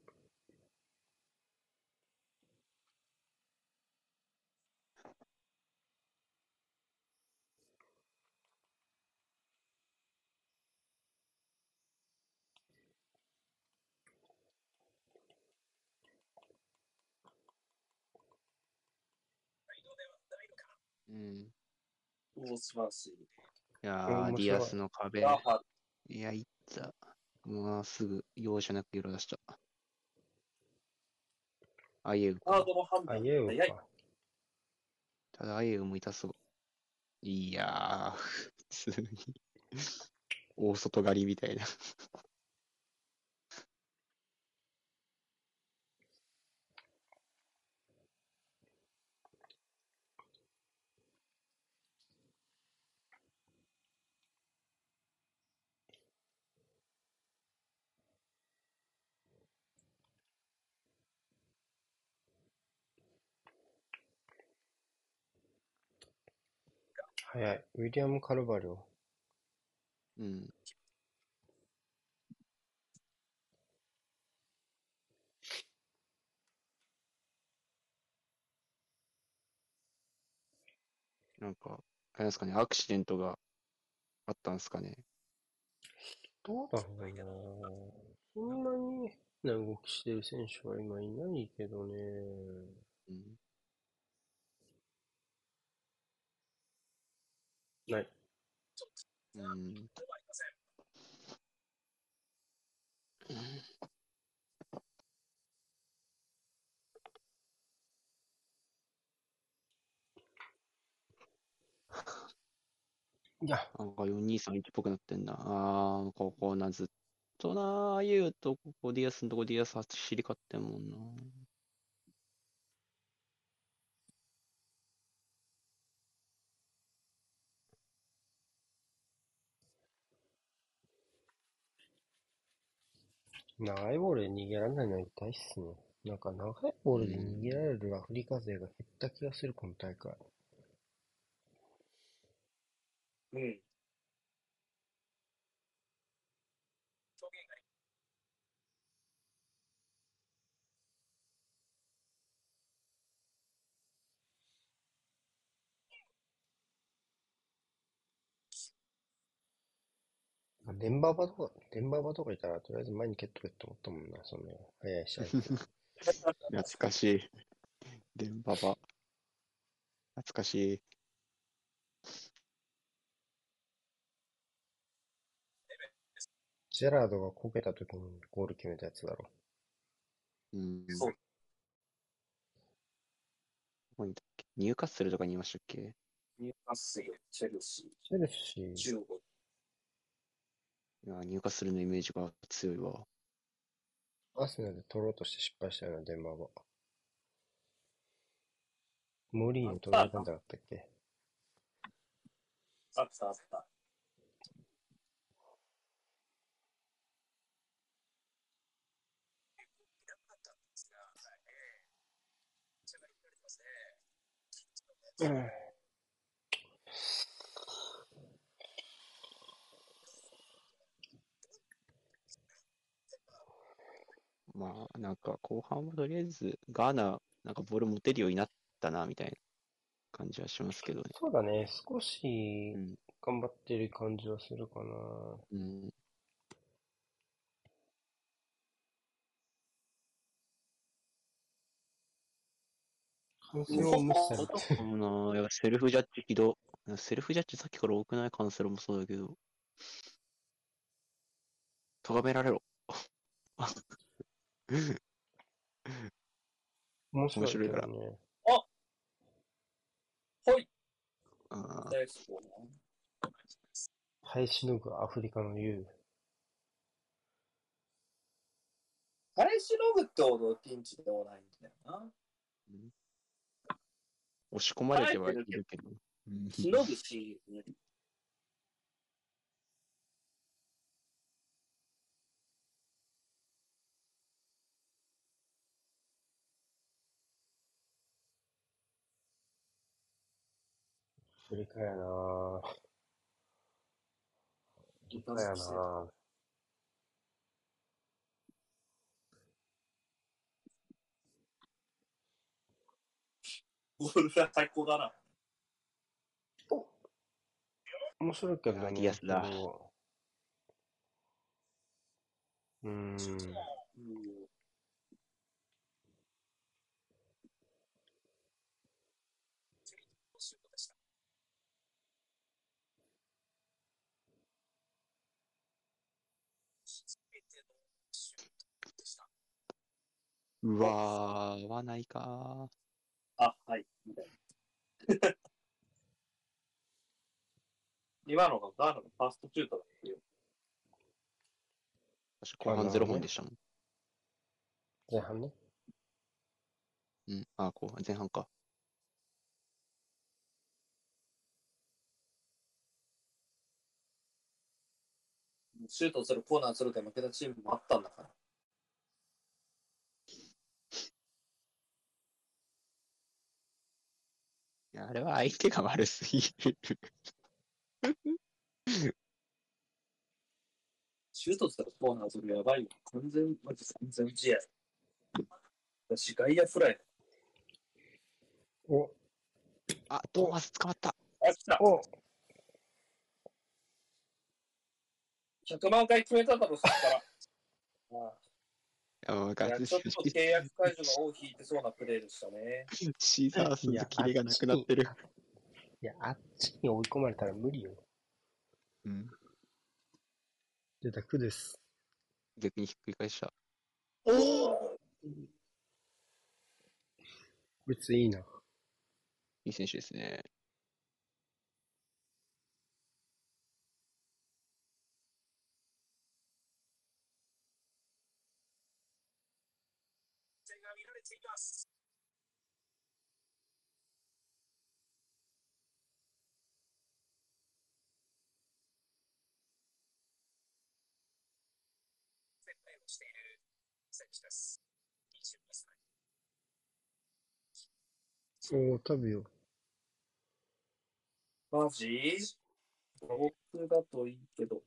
うん。おー、素晴らしい。いやー、うん面白いディアスの壁。いや、いった。もうすぐ容赦なく色出した。アイエウかハー。ドの判あ、断イエウ早い。か。ただアイエウも痛そう。いやー、普通に。大外刈りみたいな。早い。ウィリアム・カルバリョ。うん。なんか、あれですかね、アクシデントがあったんですかね。どうだろうな。そんなに変な動きしてる選手は今いないけどね。うん。ない。うん。いや、なんか4231っぽくなってんな。ああ、ここな、ずっとな、言うと、ここディアスのとこディアス走り勝ってんもんな。長いボールで逃げられないのは痛いっすね。なんか長いボールで逃げられるアフリカ勢が減った気がする、この大会。うん。デンバーバとか、デンバーバとかいたら、とりあえず前に蹴っとけって思ったもんな、その、早い試合。懐かしい。デンババ。懐かしい。ジェラードがこけた時にゴール決めたやつだろ。うん。そう。どこにいたっけ？ニューカッスルとかにいましたっけ？ニューカッスル、チェルシチェルシー、ー、15。いや、ニューカッスルのイメージが強いわ。アーセナルで取ろうとして失敗したような、デンバーバ。モリーに取られたんじゃなかったっけ？あったあった。うん。まあ、なんか後半はとりあえずガーナ、なんかボール持てるようになったな、みたいな感じはしますけどね。そうだね、少しうん。頑張ってる感じはするかな。うん。反省を無視されて。そうな、やっぱセルフジャッジひど。セルフジャッジさっきから多くないカンセロもそうだけど。咎められろ。面白いけ面白いからどね。ほいあー大好き耐えしのぐアフリカの優。耐えしのぐってほどピンチでもないんだよな。押し込まれてはいるけど。うんしのぐし、アフリカやなやなぁ。ボールが最高だな。面白いけどね。あディアスだうーん。うんうわー、合わないかあ、はい。みたいな今のがガーナのファーストシュートだっていう。確か後半ゼロ本でしたもん。前半ね。うん。あ、後半、前半か。シュートする、コーナーするで負けたチームもあったんだから。いやあれは相手が悪すぎる。シュートするコーナーするやばいよ。完全、マジ完全試合。私、外野フライ。お、あ、トーマス捕まった。あ、来たお、!100 万回決めただろ、そっから。あ あいやかる。ちょっと契約解除が尾を引いてそうなプレーでしたね。シーザースのキレがなくなってる。いや、あっちに追い込まれたら無理よ。うん。出た、苦です。逆にひっくり返した。おおこいついいな。いい選手ですね。おー、食べよう。マジ？僕だといいけど。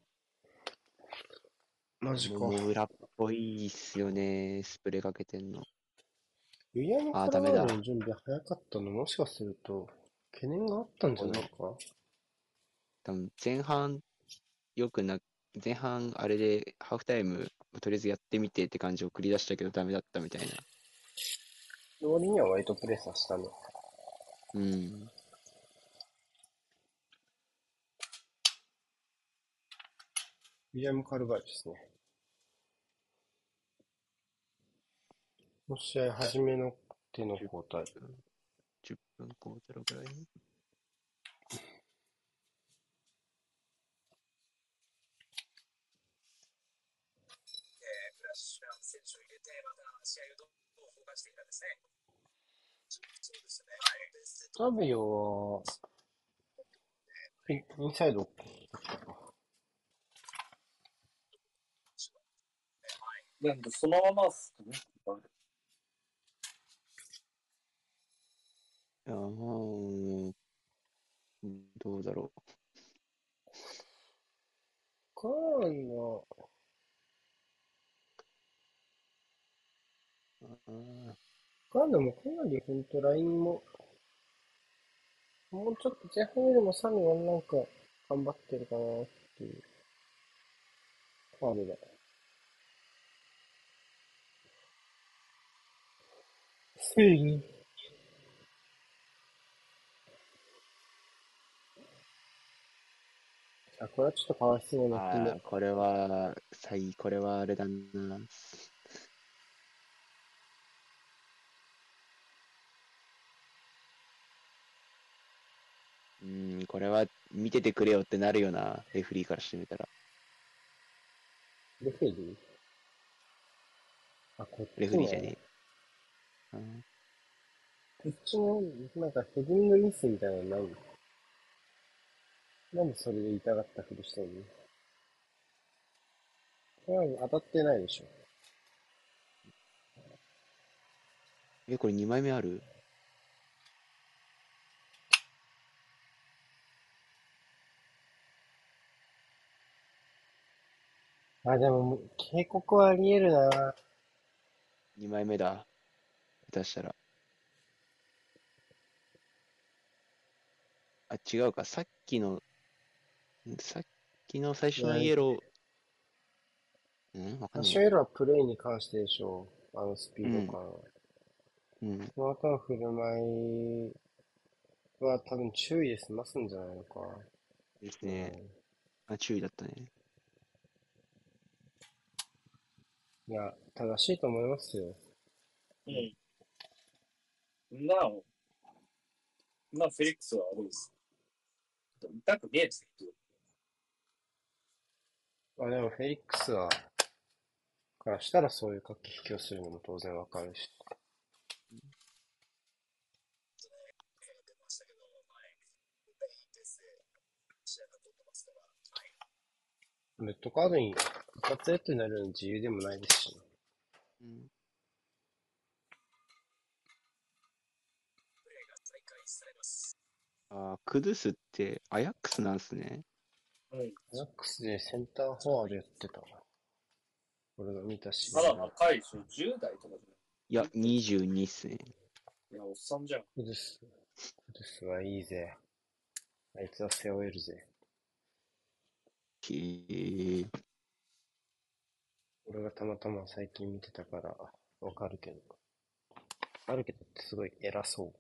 マジか。桃裏っぽいっすよね、スプレーかけてんの。ウィリアム・カあーダメだラールの準備早かったのもしかすると、懸念があったんじゃないか？多分前半、よくな、前半あれでハーフタイム、とりあえずやってみてって感じを繰り出したけどダメだったみたいな。終わりには割とプレッサーしたね。うん。ウィリアム・カルバイですね。この試合初めの手の交代。10分交代ぐらいに。フラッシュラン選手を入れて、また試合をどう動かしていくかですね。そうですね。はい。タビオは、インサイド、なんで、そのままっすね。いやーうんどうだろカーンは、う。あカーンでもかなり本当ラインも、もうちょっと前半よりもサミはなん。か頑張ってるかなっていう。カールだ。スイン。あ、これはちょっとかわいそうーな気もあ、これは、最、これはあれだな。うん、これは見ててくれよってなるよな、レフリーからしてみたら。レフェリー？あ、こっちレフリーじゃねねえ。うんこっちの、なんかヘディングミスみたいなのない？のなんでそれで痛がったふりしてんの？これは当たってないでしょ。え、これ2枚目ある？あ、でも、警告はあり得るな。?2 枚目だ。下手したら。あ、違うか。さっきの、んさっきの最初のイエロー。うん？わかんない。アシュエルはプレイに関してでしょ。あのスピード感。うん。その後の振る舞いは多分注意で済ますんじゃないのか。ですね。あ、注意だったね。いや、正しいと思いますよ。うん。なお、まあ、フェリックスは悪いです。痛くねえですけど。あ、でもフェリックスは、からしたらそういう駆け引きをするのも当然わかるし。レッドカードに一発やってなるの自由でもないですしね。うん。あ、クドゥスってアヤックスなんすね。うん。アヤックスでセンターフォワードやってた。俺が見たし。まだ若いでしょ。10代とかじい？や、22っすね。ゃないいや、おっさんじゃん。クドゥス。クドゥスはいいぜ。あいつは背負えるぜ。へえ。俺がたまたま最近見てたからわかるけど。わかるけどってすごい偉そう。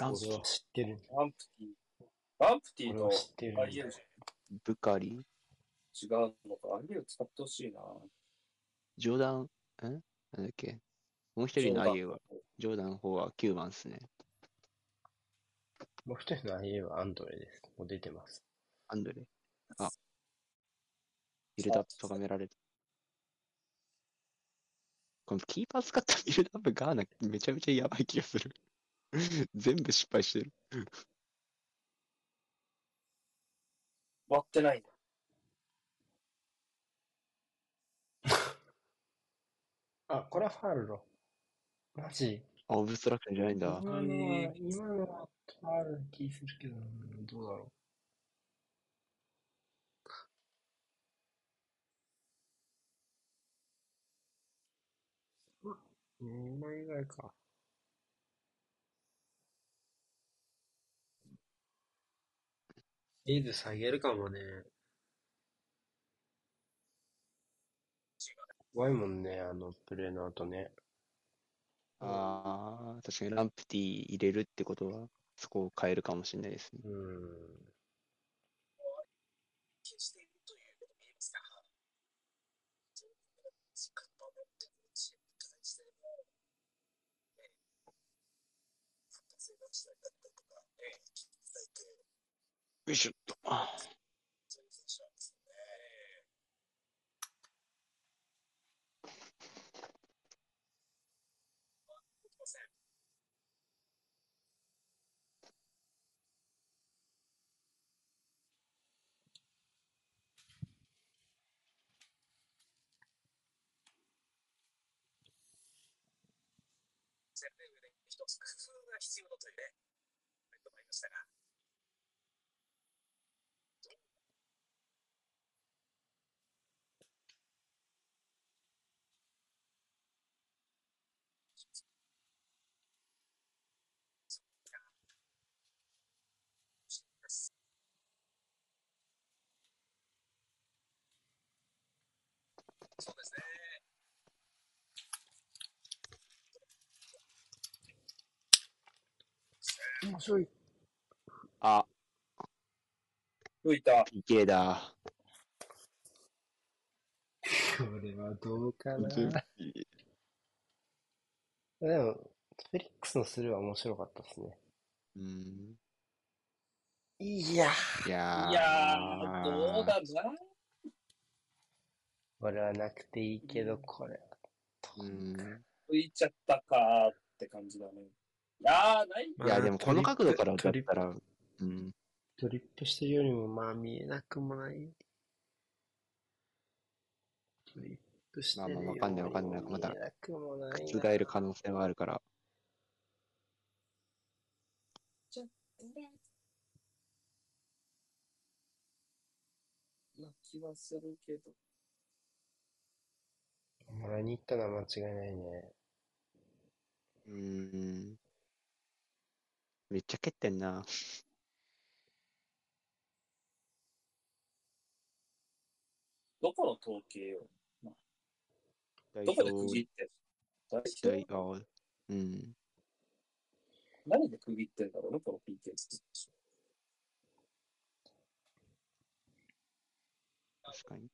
ランス俺は知ってる。バンプティ。バンプティ俺とは知ってる。アリエルじブカリ？ゃん。違うのか。アリエル使ってほしいな。ジョーダン、んなんだっけ？もう一人のアイエは、ジョーダンの方は9番っすね。もう一人の IA はアンドレです。もう出てます。アンドレ？あ、ビルドアップ咎められる。このキーパー使ったビルドアップガーナめちゃめちゃやばい気がする。全部失敗してる。割ってないんだ。あ、これはファールロ。マジ？あ、オブストラクションじゃないんだ。今のはへ、今のはファールな気するけど、うんどうだろう。ま、2枚ぐらいか。リーズ下げるかもね。怖いもんね、あのプレーの後ね。ああ、確かにランプティ入れるってことは、そこを変えるかもしれないですね。うん。気にしているということも言えますが、時間を持ってチームに対しても、えー、復活がしたりだったりとか、えー、聞いていただいて、よいしょっと。そういう選手なんで。一つ工夫が必要だというね、コメントもありましたが、そうですね。面白い。あ、浮いた。PK だ。これはどうかな。全 でも、フェリックスのスルーは面白かったですね。うん。いやいやー。いやー、どうだな。これはなくていいけど、これは。うん。浮いちゃったかーって感じだね。いやー、ない。いや、でもこの角度からだトリップったら、うん。トリップしてるよりも、まあ見えなくもない。トリップしてるよりもまあまあわかんないわかんないまだ見えなくもないな。覆える可能性はあるから。な気はするけど。もらいに行ったのは間違いないね。うん。めっちゃ蹴ってんな。どこの統計よ。代どこで区表切ってんの？代、あ、うん。何で区切ってんだろう？ね、この PK って。確かに。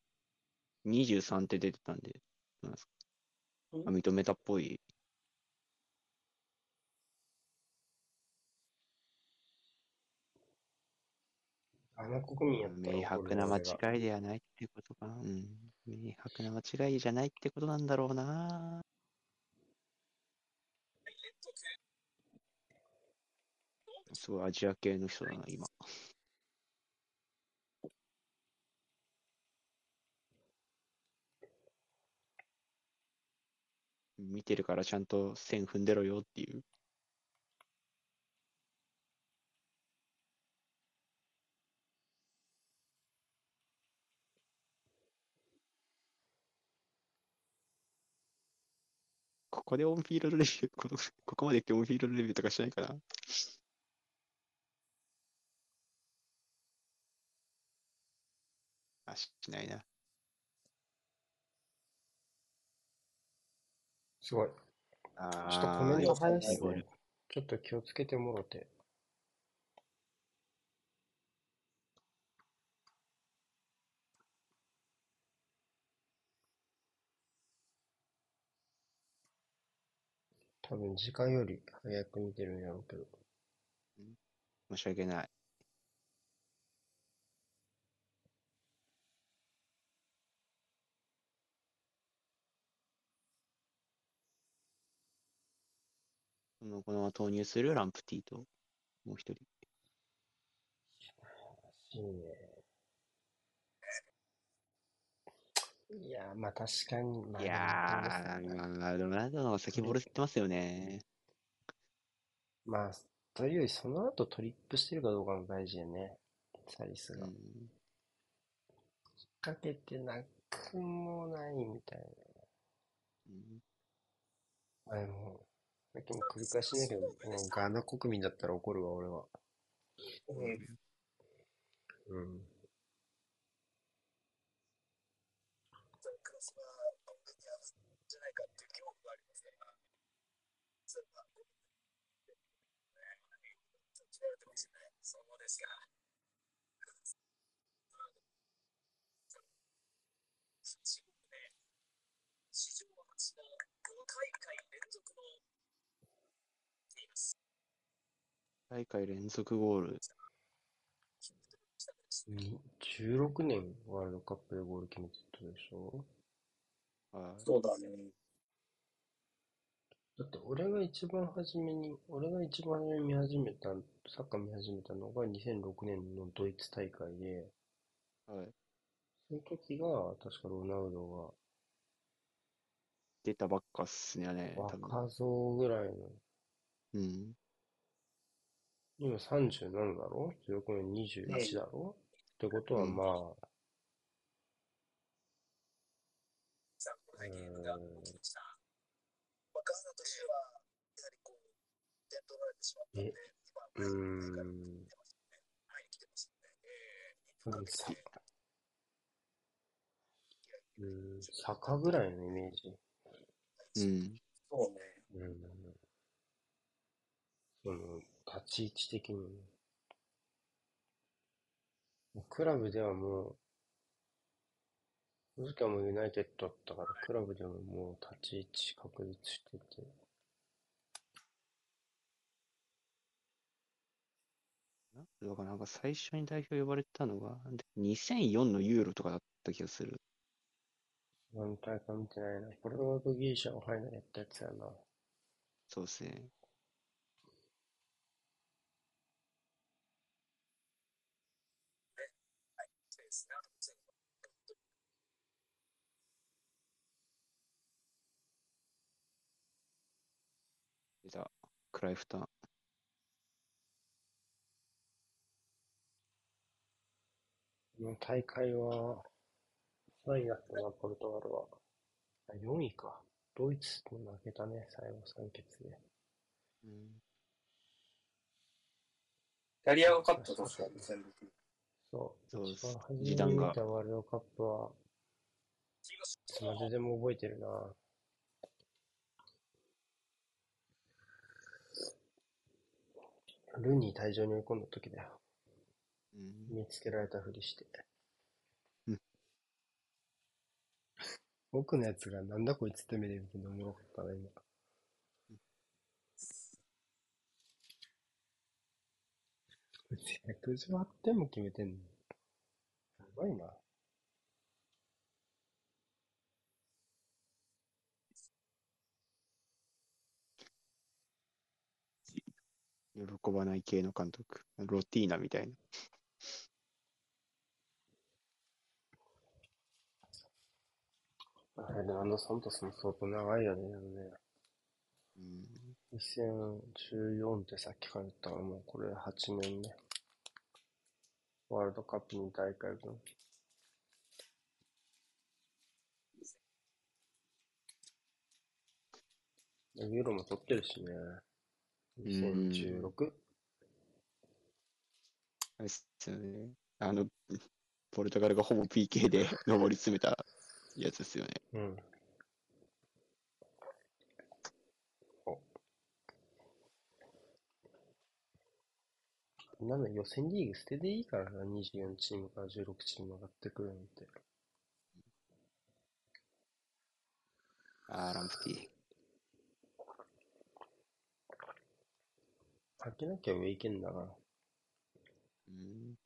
23って出てたんで、なん認めたっぽい。あの国民やったら明白な間違いではないってことか。うん。明白な間違いじゃないってことなんだろうな。すごいアジア系の人だな、今。見てるからちゃんと線踏んでろよっていう。ここでオンフィールドレビュー、このここまで来てオンフィールドレビューとかしないかな？あ、しないな。すごい。あちょっとコメント早い。ちょっと気をつけてもろて。多分時間より早く見てるんやろうけど。申し訳ない。このこのまま投入するランプティと、もう一人。いいね。いや、まあ確かに、まあいやー、まあ、ロナウドの方が先ボール振ってますよね。まあ、というよりその後トリップしてるかどうかも大事やね。サリスが。うん。かけてなくもないみたいうんな。あの、さっきも繰り返しだけど、もうガーナ国民だったら怒るわ、俺は。うん。うん。クロスは上に上がるんじゃないかっていう恐怖がありますから、それは、ね、決められてますね。そうですか。史上ね、史上初の5大会連続の言います。大会連続ゴール。に16年ワールドカップでゴール決めてたでしょ？はいそうだね。だって俺が一番初めに、俺が一番初めに見始めた、サッカー見始めたのが2006年のドイツ大会で、はい。その時が確かロナウド出たばっかっすね、が多分。若造ぐらいの、うん。今37だろ ?16 年21だろ？ってことはうんまあ、さあ、このゲームが起きました。まあ、ガーナとしては、やはりこう、点取られてしまったので、てますね。えうんさうん、坂ぐらいのイメージ。うん。そうね。うん。その、立ち位置的に。クラブではもう、その時はもうユナイテッドだったから、クラブでももう立ち位置確立してて。なだからなんか最初に代表呼ばれたのが、2004のユーロとかだった気がする。何大会見てないな。ポルトガルとギリシャをファイナルやったやつやな。そうですね。そうですね。あと全部出た。クライフターン。この大会は、3位だったな、ポルトガルは。あ、4位か。ドイツに負けたね、最後3決で。うん。イタリアが勝った確か2006そう。そうです初め時短がに見たワールドカップは、まででも覚えてるな。ルニー退場に追い込んだ時だよ。うん。見つけられたふりして。うん 僕のやつがなんだこいつって目で見てるのおもろかったな、今。118点も決めてんの？やばいな。喜ばない系の監督。ロティーナみたいな。フェルナンド・サントスも相当長いよね、ね。うん。2014ってさっきから言ったからもうこれ8年ね。ワールドカップ2大会分。ユーロも取ってるしね。2016? あれっすよね。あの、ポルトガルがほぼ PK で 上り詰めたやつですよね。うん。お。なんだ、予選リーグ捨てでいいからな、24チームから16チーム上がってくるなんて。あー、ランプティ。負けなきゃ上行けんだから。うん。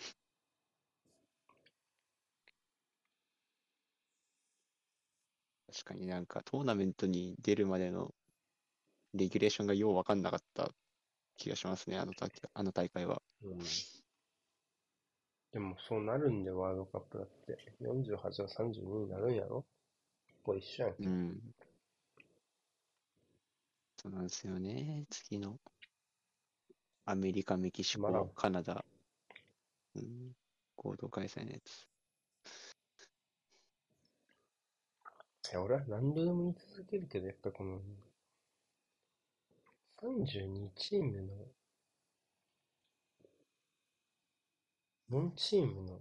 確かになんかトーナメントに出るまでのレギュレーションがようわかんなかった気がしますね、あの大あの大会は。うん。でもそうなるんで、ワールドカップだって。48が32になるんやろ？構一緒やんけ。うん。そうなんですよね。次の。アメリカ、メキシまらんコ、カナダ。うん。合同開催のやつ。いや、俺は何度でも言い続けるけど、やっぱこの、32チームの、4チームの、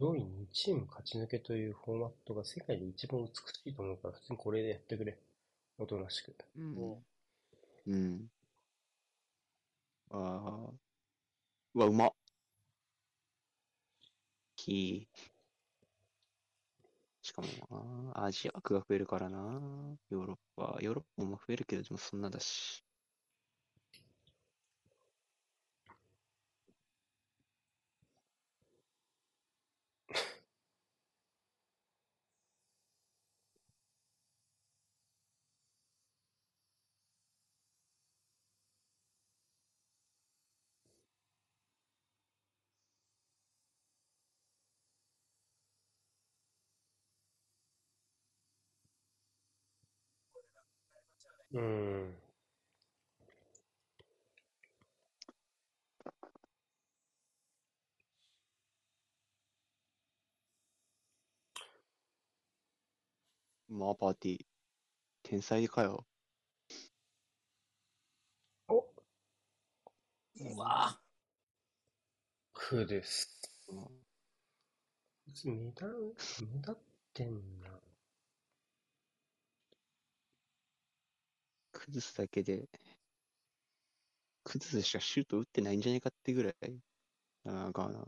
上位2チーム勝ち抜けというフォーマットが世界で一番美しいと思うから、普通にこれでやってくれ。おとなしく。うんもうん。ああ。うわ、うまっ。きしかもな、アジア区が増えるからな。ヨーロッパ。ヨーロッパも増えるけど、でもそんなだし。うん。まあ、パーティー。天才かよ。おうわクです。うん目立う、目立ってんな。崩すだけで、崩すしかシュート打ってないんじゃないかってぐらい。ああ、ガーナ。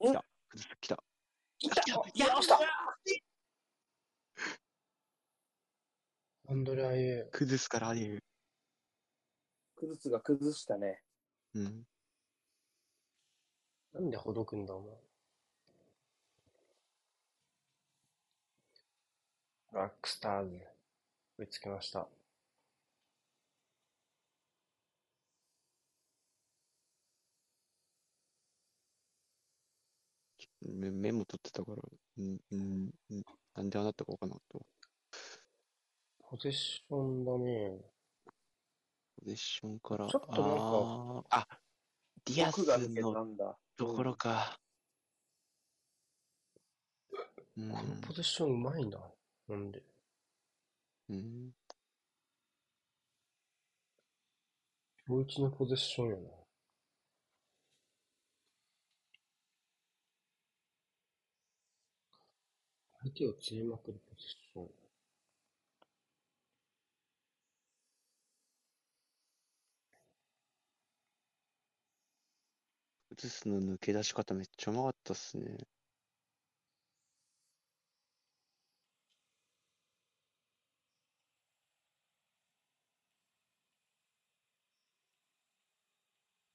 お来た。崩す、来た。いたやりましたアンドレ・アイエ崩すからあり崩すが崩したね。うん。なんでほどくんだ、お前。ブラックスターズ、追いつきました。メメモ取ってたから、うん、うん、うんなんでああなったかわかんなかったわ。ポゼッションだね。ポゼッションから、ちょっとなんかあーあ、ディアス奥が抜けのたんだ。ところか。うんこのポゼッションうまいな。なんで。うん。今日一のポゼッションやな。相手を釣りまくるポゼッション。崩すの抜け出し方めっちゃうまかったっすね。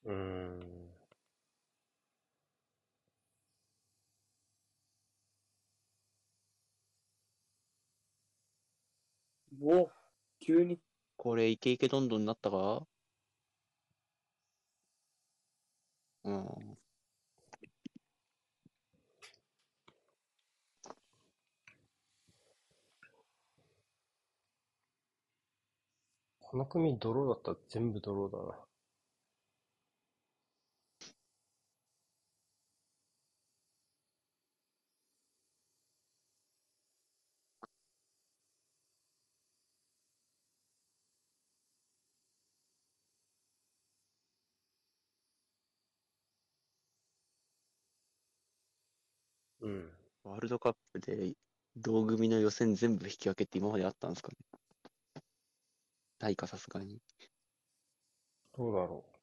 うーん。お急に。これ、イケイケどんどんなったか？うん。この組ドローだったら全部ドローだな。うん。ワールドカップで同組の予選全部引き分けって今まであったんですかね？ないか、さすがに。どうだろう。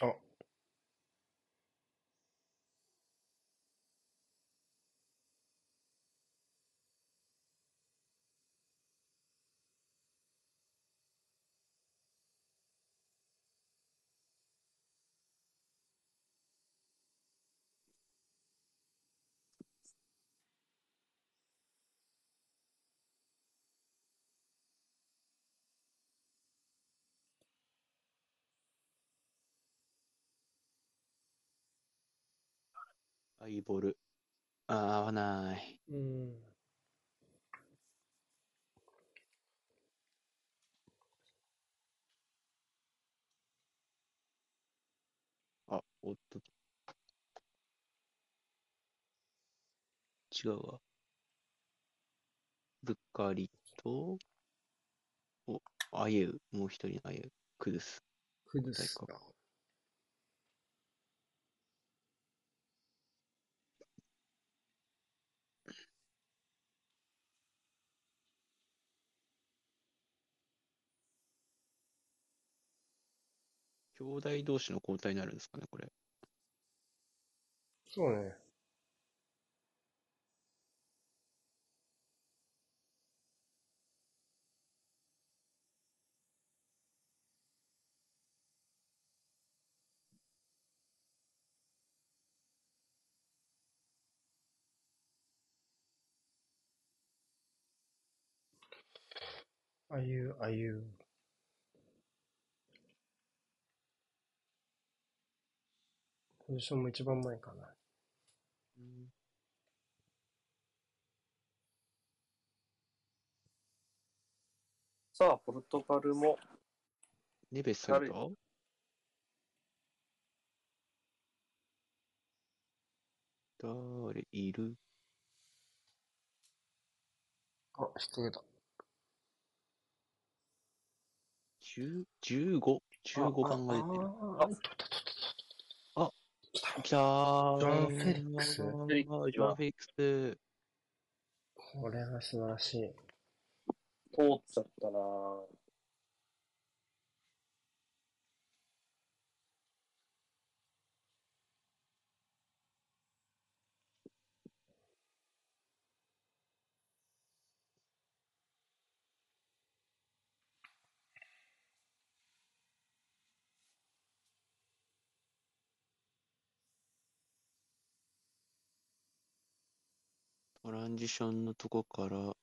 あ、アイボール。あー、合わない。うん。あ、おっと。違うわ。ブッカリと、お、あゆ、もう一人のあゆ、クドゥス。クドゥス誰が。兄弟同士の交代になるんですかね、これ。そうね。あゆ、あゆ。ポジションも一番前かな。さあ、ポルトガルも、ネベス下げた誰いる？あ、人出た。10 ?15? 15番が出てる。あああいたいたいたいあた来た来たージョンフェリックスジョン・フェリックス。これは素晴らしい。通っちゃったなぁトランジションのとこから、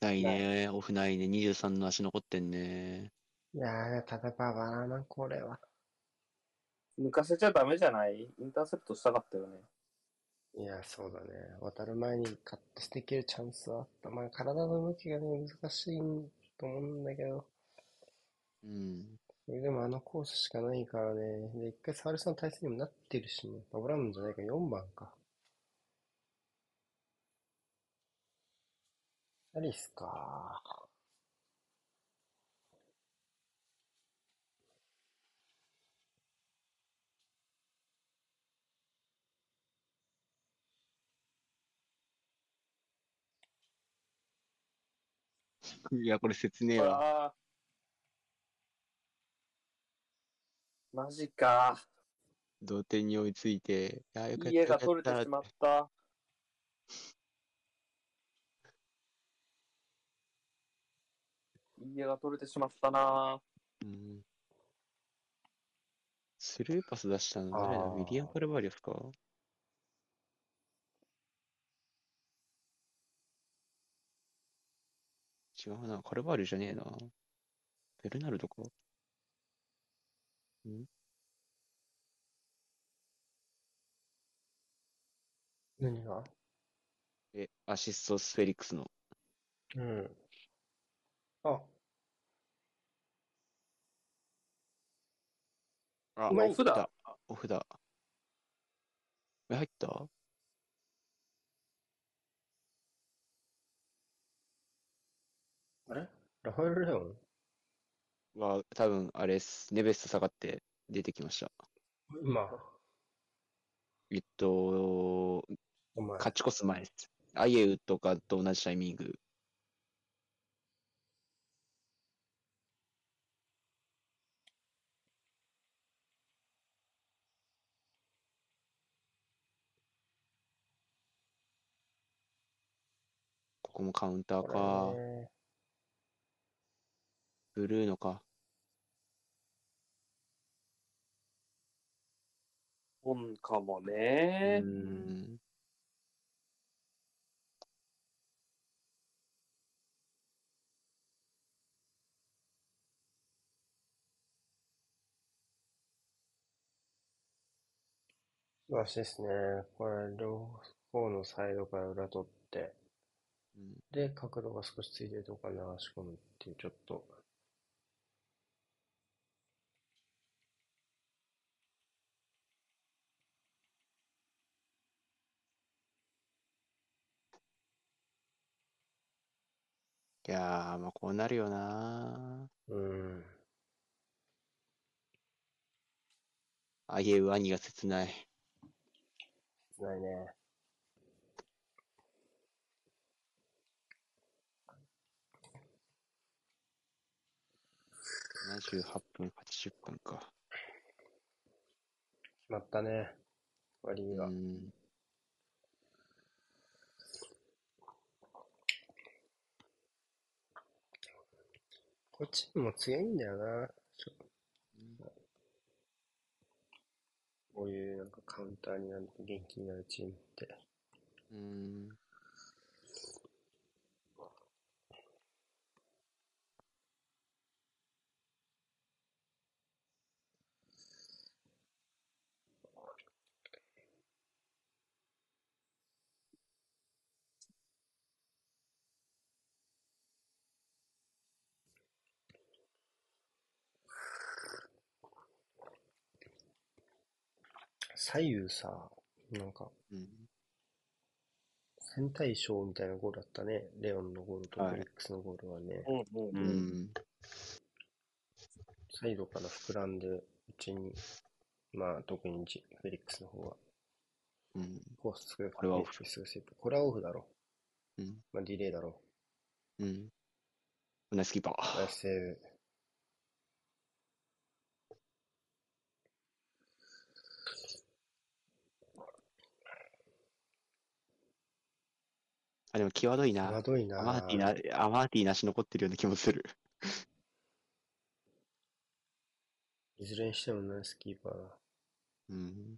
ないね、オフないね、23の足残ってんね。いやー、ただババラな、これは。抜かせちゃダメじゃない？インターセプトしたかったよね。いや、そうだね。渡る前にカットしていけるチャンスはあった。まあ、体の向きがね、難しいと思うんだけど、うん。それでもあのコースしかないからね。で、一回サールスの体勢にもなってるしね。バブラムじゃないか、4番か。アリスか。いや、これ切ねえわ。ああ。マジか。同点に追いついて、いや、よかった家が取れてしまった。家が取れてしまったなうん。スルーパス出したの誰だ？ウィリアム・カルバリオスか？違うな、カルバリオじゃねえな。ベルナルドか何が？え、アシストスフェリックスの。うん。あ、あうまいオフだ。オフだ。え、入った？あれ？ラファエル・レオン？は、多分あれっす。ネベス下がって出てきました。今、えっと。勝ち越す前です。アイエウとかと同じタイミング。ここもカウンターこか。ブルーノか。本かもうね。ん。らしいですね。これ、両方のサイドから裏取って、うん。で、角度が少しついてるとこから流し込むっていう、ちょっと、いやー、まあこうなるよなうん。あげう兄が切ない。切ないね。78分、80分か。決まったね。割りが。うん。こっちも強いんだよな。こういうなんかカウンターになる元気になるチームって。うん。左右さ、なんか、うん。戦対称みたいなゴールだったね。レオンのゴールとはいフェリックスのゴールはね。サイドから膨らんで、うちに、まあ、特にジフェリックスの方は、うん。コース作るこれはオフこれはオフだろ。うん。まあ、ディレイだろ。うん。ナイスキーパー。ナイスセーブ。あ、でも際どいな。際どいなアマーティな、アマーティなし残ってるような気もする。いずれにしてもナイスキーパーだ。うん。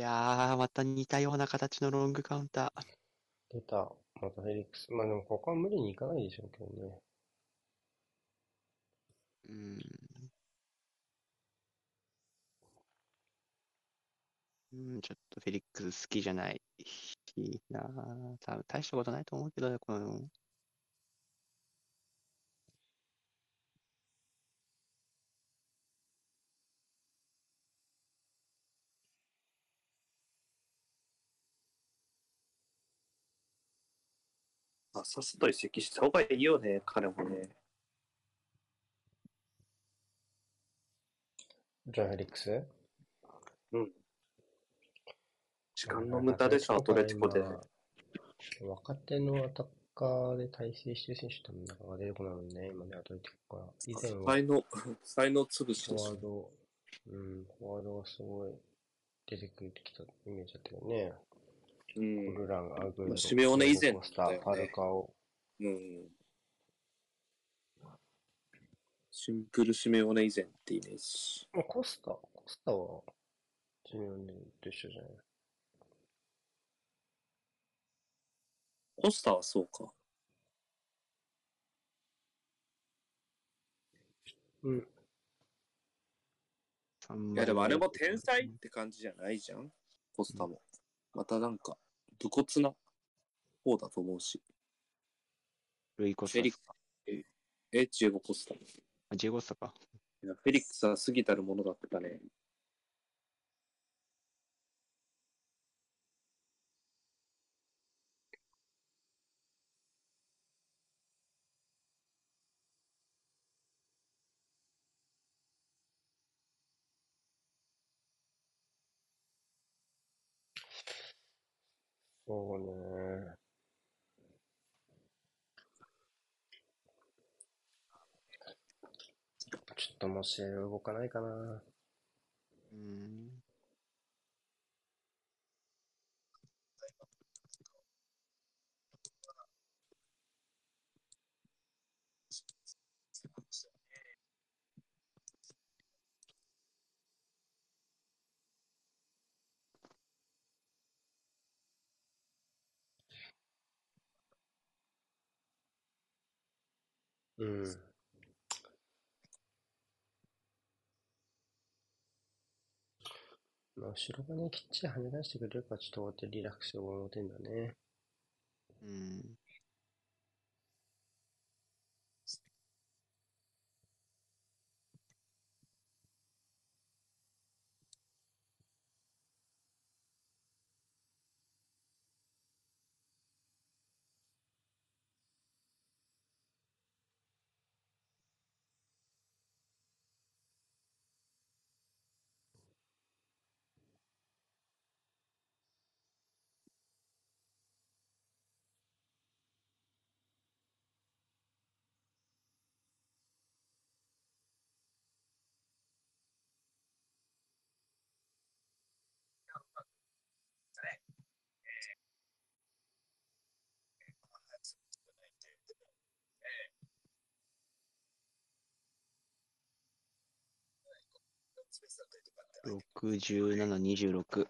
いやー、また似たような形のロングカウンター。出た。またフェリックス。まあでもここは無理にいかないでしょうけどね。うん。うん、ちょっとフェリックス好きじゃないしな。多分大したことないと思うけどね、この。あ、さっさと移籍した方がいいよね、彼もね。じゃあフェリックス？時間の無駄でしょ、アトレティコで。今若手のアタッカーで大成してる選手多分なかなか出てこないもんね。今ね、アトレティコから。以前は才能、才能潰しフォでしょワード、うん、フォワードがすごい出てくるきたイメージだったけどね。うコん。ルラン、アグーまあロ、シメオネ以前ねファルカオ。うん。シンプルシメオネ以前ってイメージ。まあコスタ、コスタは、シメオネと一緒じゃない？コスタはそうか。うん。いいやでもあれも天才って感じじゃないじゃん、コスタも。またなんか、武骨な方だと思うし。ルイコスフェリックス、え、ジエゴ・コスタ。いあ、ジェゴスタか。やフェリックスは過ぎたるものだったね。そうね。ちょっともう試合動かないかな。うん。うん。まあ、後ろがね、きっちり跳ね出してくれるか、ちょっとこうやってリラックスして思ってんだね。うん。スペースだったりとかって6、17、26。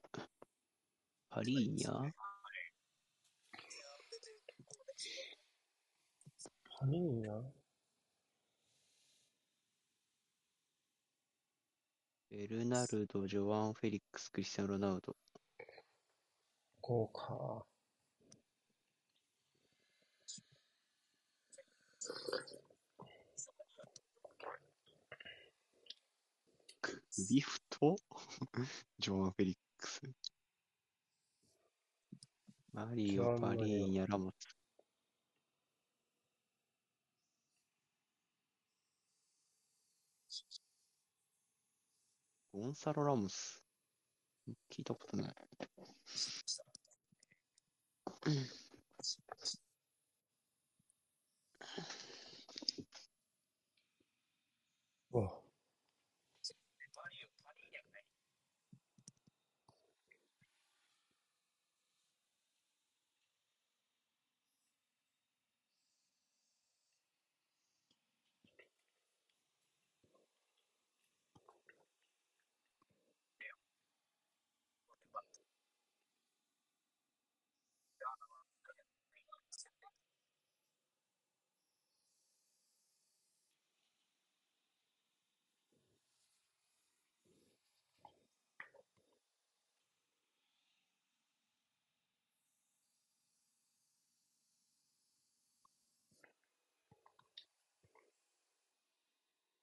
パリーニャ？パリーニャ？ベルナルド、ジョワン・フェリックス、クリスティアーノ・ロナウド。豪華。首太ジョワン・フェリックス。マリオ、パリーニャ、ラモス。ゴンサロ・ラモス。聞いたことない。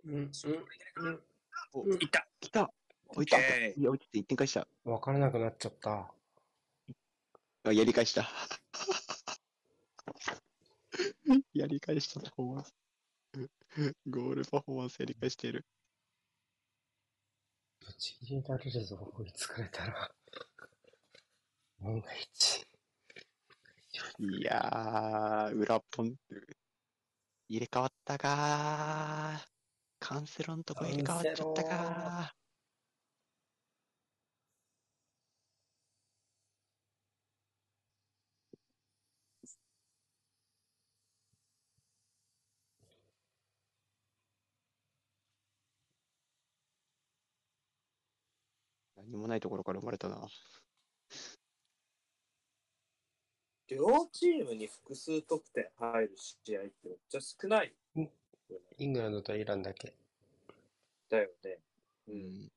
うん、うん、うん。お、うんいった来たおいたえいや、落ちて1点返した。わからなくなっちゃった。あ、やり返した。やり返したパフォーマンス。ゴールパフォーマンスやり返している。ぶち切れられるぞ、追いつかれたら。万が一。いやー、裏ポン入れ替わったかー。カンセロんとこ入れ替わっちゃったか。何もないところから生まれたな。両チームに複数得点入る試合ってめっちゃ少ないイングランドとイランだけ。だよね。う。うんん。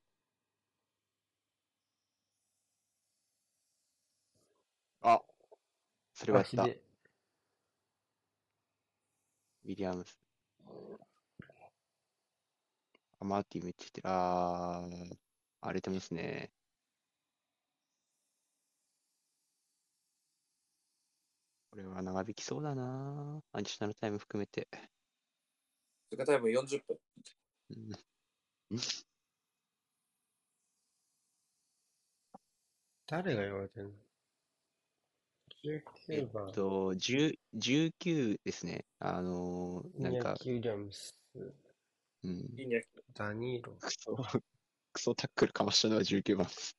あ、それはやった。ウィリアムス。あ、マーティめっちゃ言ってる。あー、荒れてますね。これは長引きそうだなアディショナルタイム含めて。追加タイム40分。うん、誰が言われてるの？え ?19 っ番、と、10 19ですね。あのーなんか、イニャキ・ウィリアムス、うん。ダニーロ。クソ、クソタックルかましたのは19番です。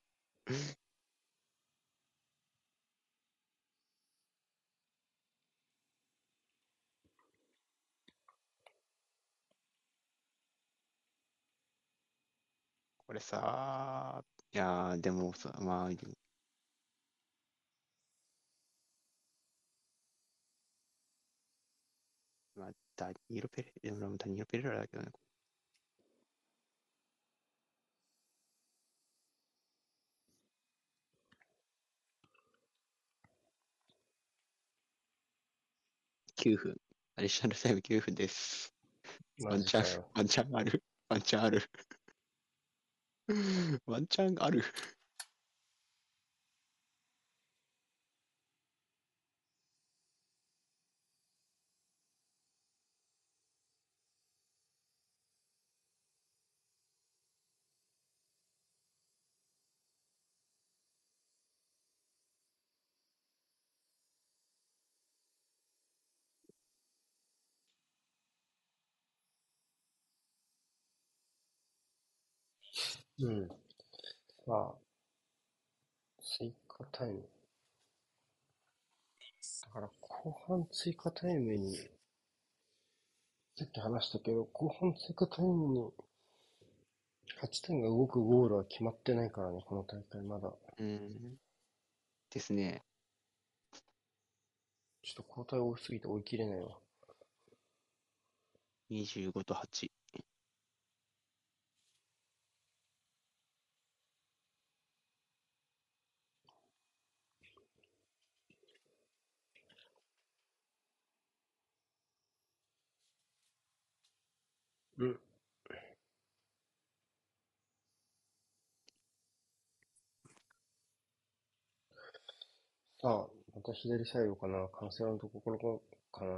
これさ、いやー、でもさ、まあ、まあ、ダニーロ・ペレ、でもダニーロ・ペレラだけどね。9分。アディショナルタイム9分です。ワマンチャンワンチャンある。ワンチャンある。ワンチャンある。うん。さあ、追加タイム。だから後半追加タイムに、さっき話したけど、後半追加タイムに、8点が動くゴールは決まってないからね、この大会まだ。うん。ですね。ちょっと交代多すぎて追い切れないわ。25と8。うん。さあ、また左サイドかな。カンセロのところかな。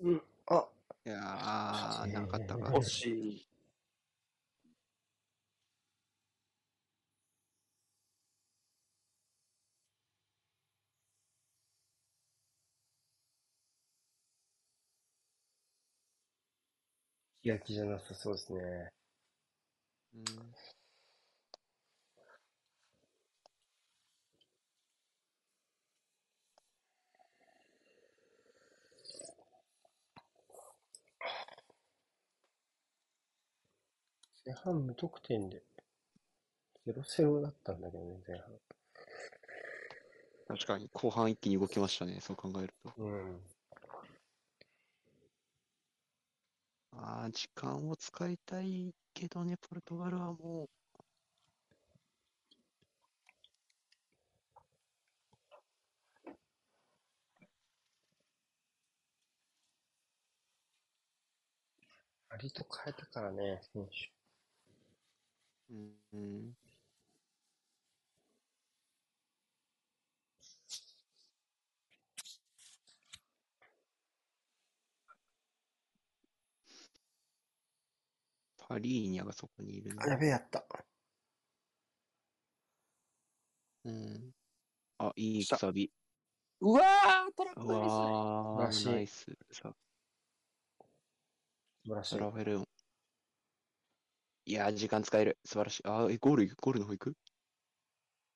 うん、あ、いやー、なかったか。惜しい。気が気じゃなさそうですね。うん前半無得点で、0-0だったんだけどね、前半。確かに、後半一気に動きましたね、そう考えると。うん。ああ、時間を使いたいけどね、ポルトガルはも割と変えたからね、選手。う、うん、うんパリーニャがそこにいるあ、やね。べえ、やった。うん。あ、いいくさび。うわー、トラップうミスわー、らしいナイス。さ、素晴らしい。ラフェルン。いやー、時間使える。素晴らしい。あー、え、ゴールゴールの方行く？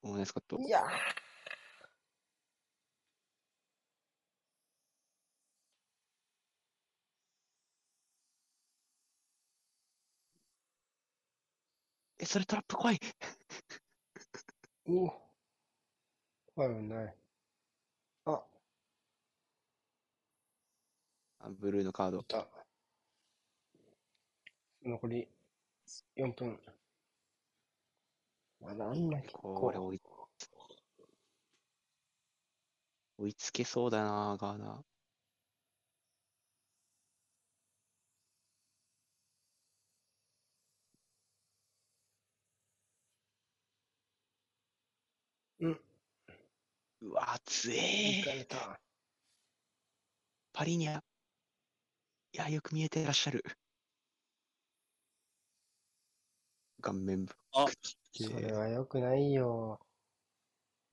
おーナイスカット。いやーそれトラップ怖い。おファウルない。あ、あブルーのカードい。た。残り4分。まだあんなにこれ追い、追いつけそうだな、ガーナ。うわ、強いかえれた。パリーニャ。いや、よく見えてらっしゃる。顔面あそれは良くないよ。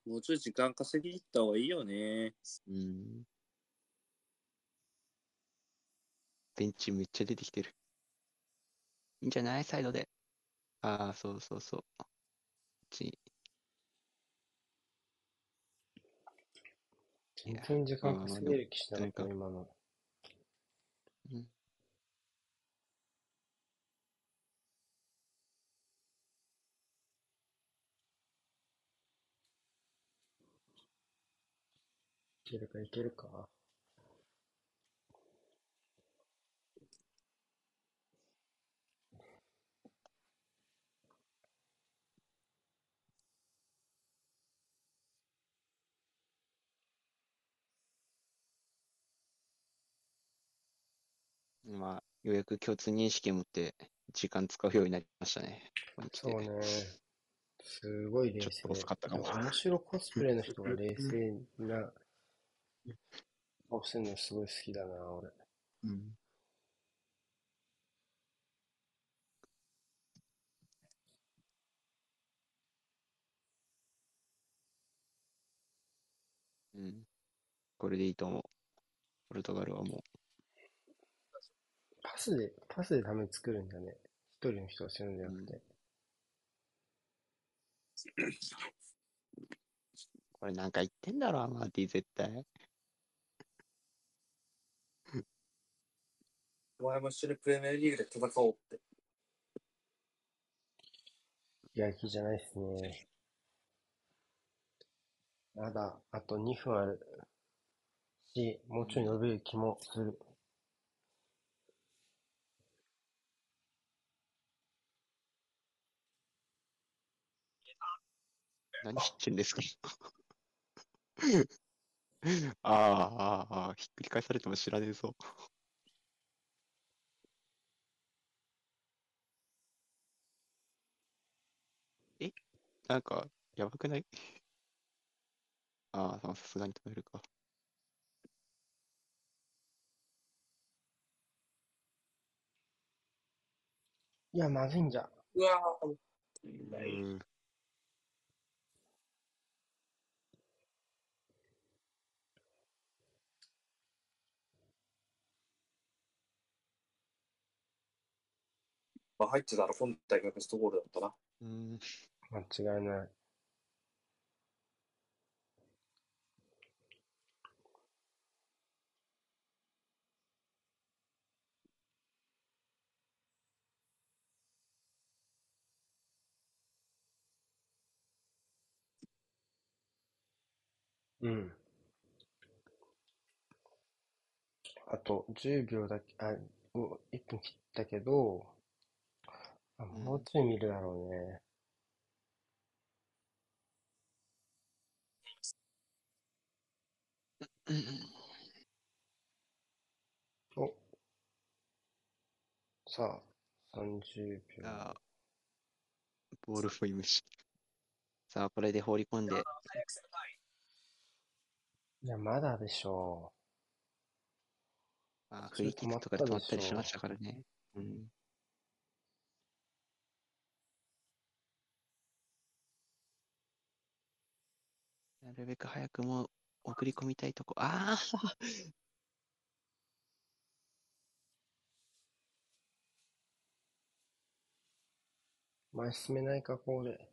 もうちょい時間稼ぎに行った方がいいよね。うん。ベンチめっちゃ出てきてる。いいんじゃない？サイドで。ああ、そうそうそう。こっち全然時間稼げる気しなかった、今の。うん。いけるか、いけるか。まあ、ようやく共通認識を持って時間使うようになりましたね。そうね。すごい冷静。ちょっと遅かったかも面白コスプレの人が冷静な顔してるのすごい好きだな、俺。うん。うん。これでいいと思う。ポルトガルはもパスで、パスでために作るんだね。一人の人がするんじゃなくて。う、これなんか言ってんだろ、アマーティ絶対。お前も一緒にプレミアリーグで戦おうって。やる気じゃないっすね。まだ、あと2分ある。し、もうちょい伸びる気もする。何してんですか？ああ、ああ、ああ、ひっくり返されても知らねえぞ。え？なんか、やばくない？ああ、さすがに止めるか。いや、まずいんじゃ。うわぁ、うーまあ、入ってたら今大会ベストゴールだったな。うーん。間違いない。うん。あと10秒だけ、あ、もう1分切ったけど、あ、もうちょい見るだろうね。お。さあ、30秒。あボールフォイムし。さあ、これで放り込んで、いや、まだでしょあそれフリーキックとかで止まったり止まったでしょしましたからね。うん。なるべく早くもう送り込みたいとこ。ああう。前進めないか、こうで。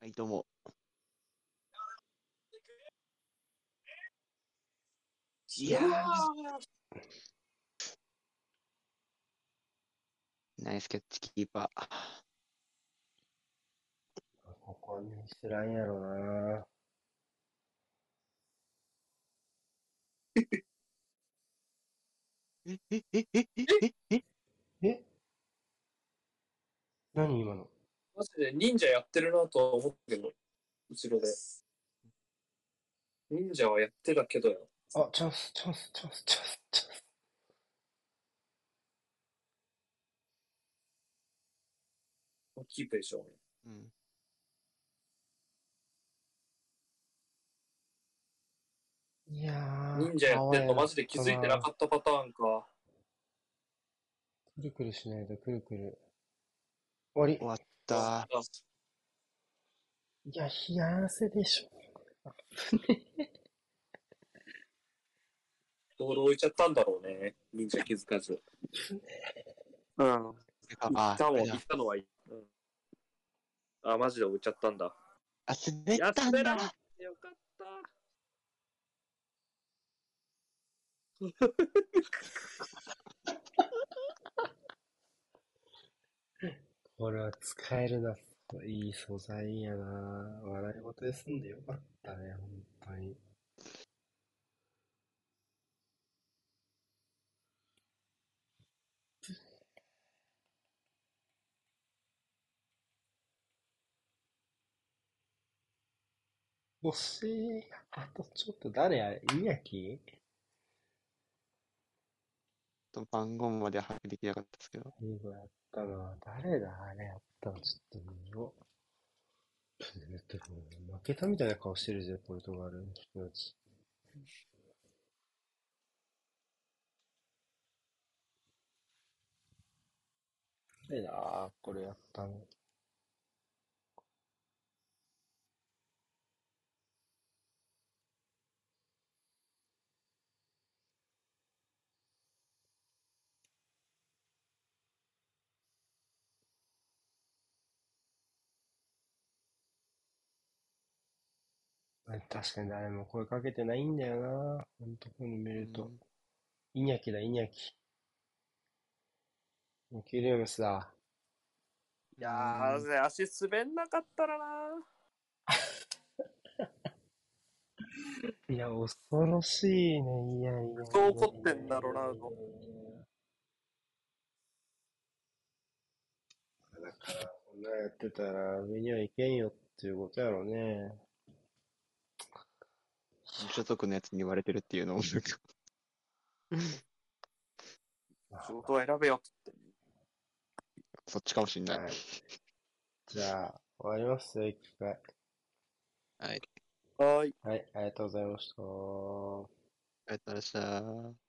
はい、どうも。いやーナイスキャッチキーパー。ここはミスらんやろな。え、え、え、え、え、え、え、え何今のマジで忍者やってるなとは思ったけど、後ろで。忍者はやってたけどよ。あ、チャンス、チャンス、チャンス、チャンス、チャンス。キープでしょう。うん。いやー。忍者やってんのマジでで気づいてなかったパターンか。くるくるしないと、くるくる。終わり終。わった。いや、冷や汗でしょ。ボール置いちゃったんだろうね。忍者気づかず。うん。あ、ったもん、行ったのはいい。うん。あ、マジで置いちゃったんだ。あ、滑ったんやだ。よかった。これは使えるな。いい素材やな笑い事で済んでよかったね、本当に。惜しい。あとちょっと誰あれイヤキと番号まで把握できなかったですけど。最後やったのは誰だあれやったのちょっと見よう。負けたみたいな顔してるぜ、ポルトガルの人たち。誰だこれやったの。確かに誰も声かけてないんだよな。ほんとこういうの見ると。うんイニャキだ、イニャキ。キ・ウィリアムスだ。いやー、足滑んなかったらな。いや、恐ろしいね。いやいや。そう怒ってんだろうなとだから、こんなやってたら上には行けんよっていうことやろうね。所得のやつに言われてるっていうのを、仕事を選べよって言って。そっちかもしんない。はい。じゃあ、終わりますよ、一回。はい。はーい。はい、ありがとうございました。ありがとうございました。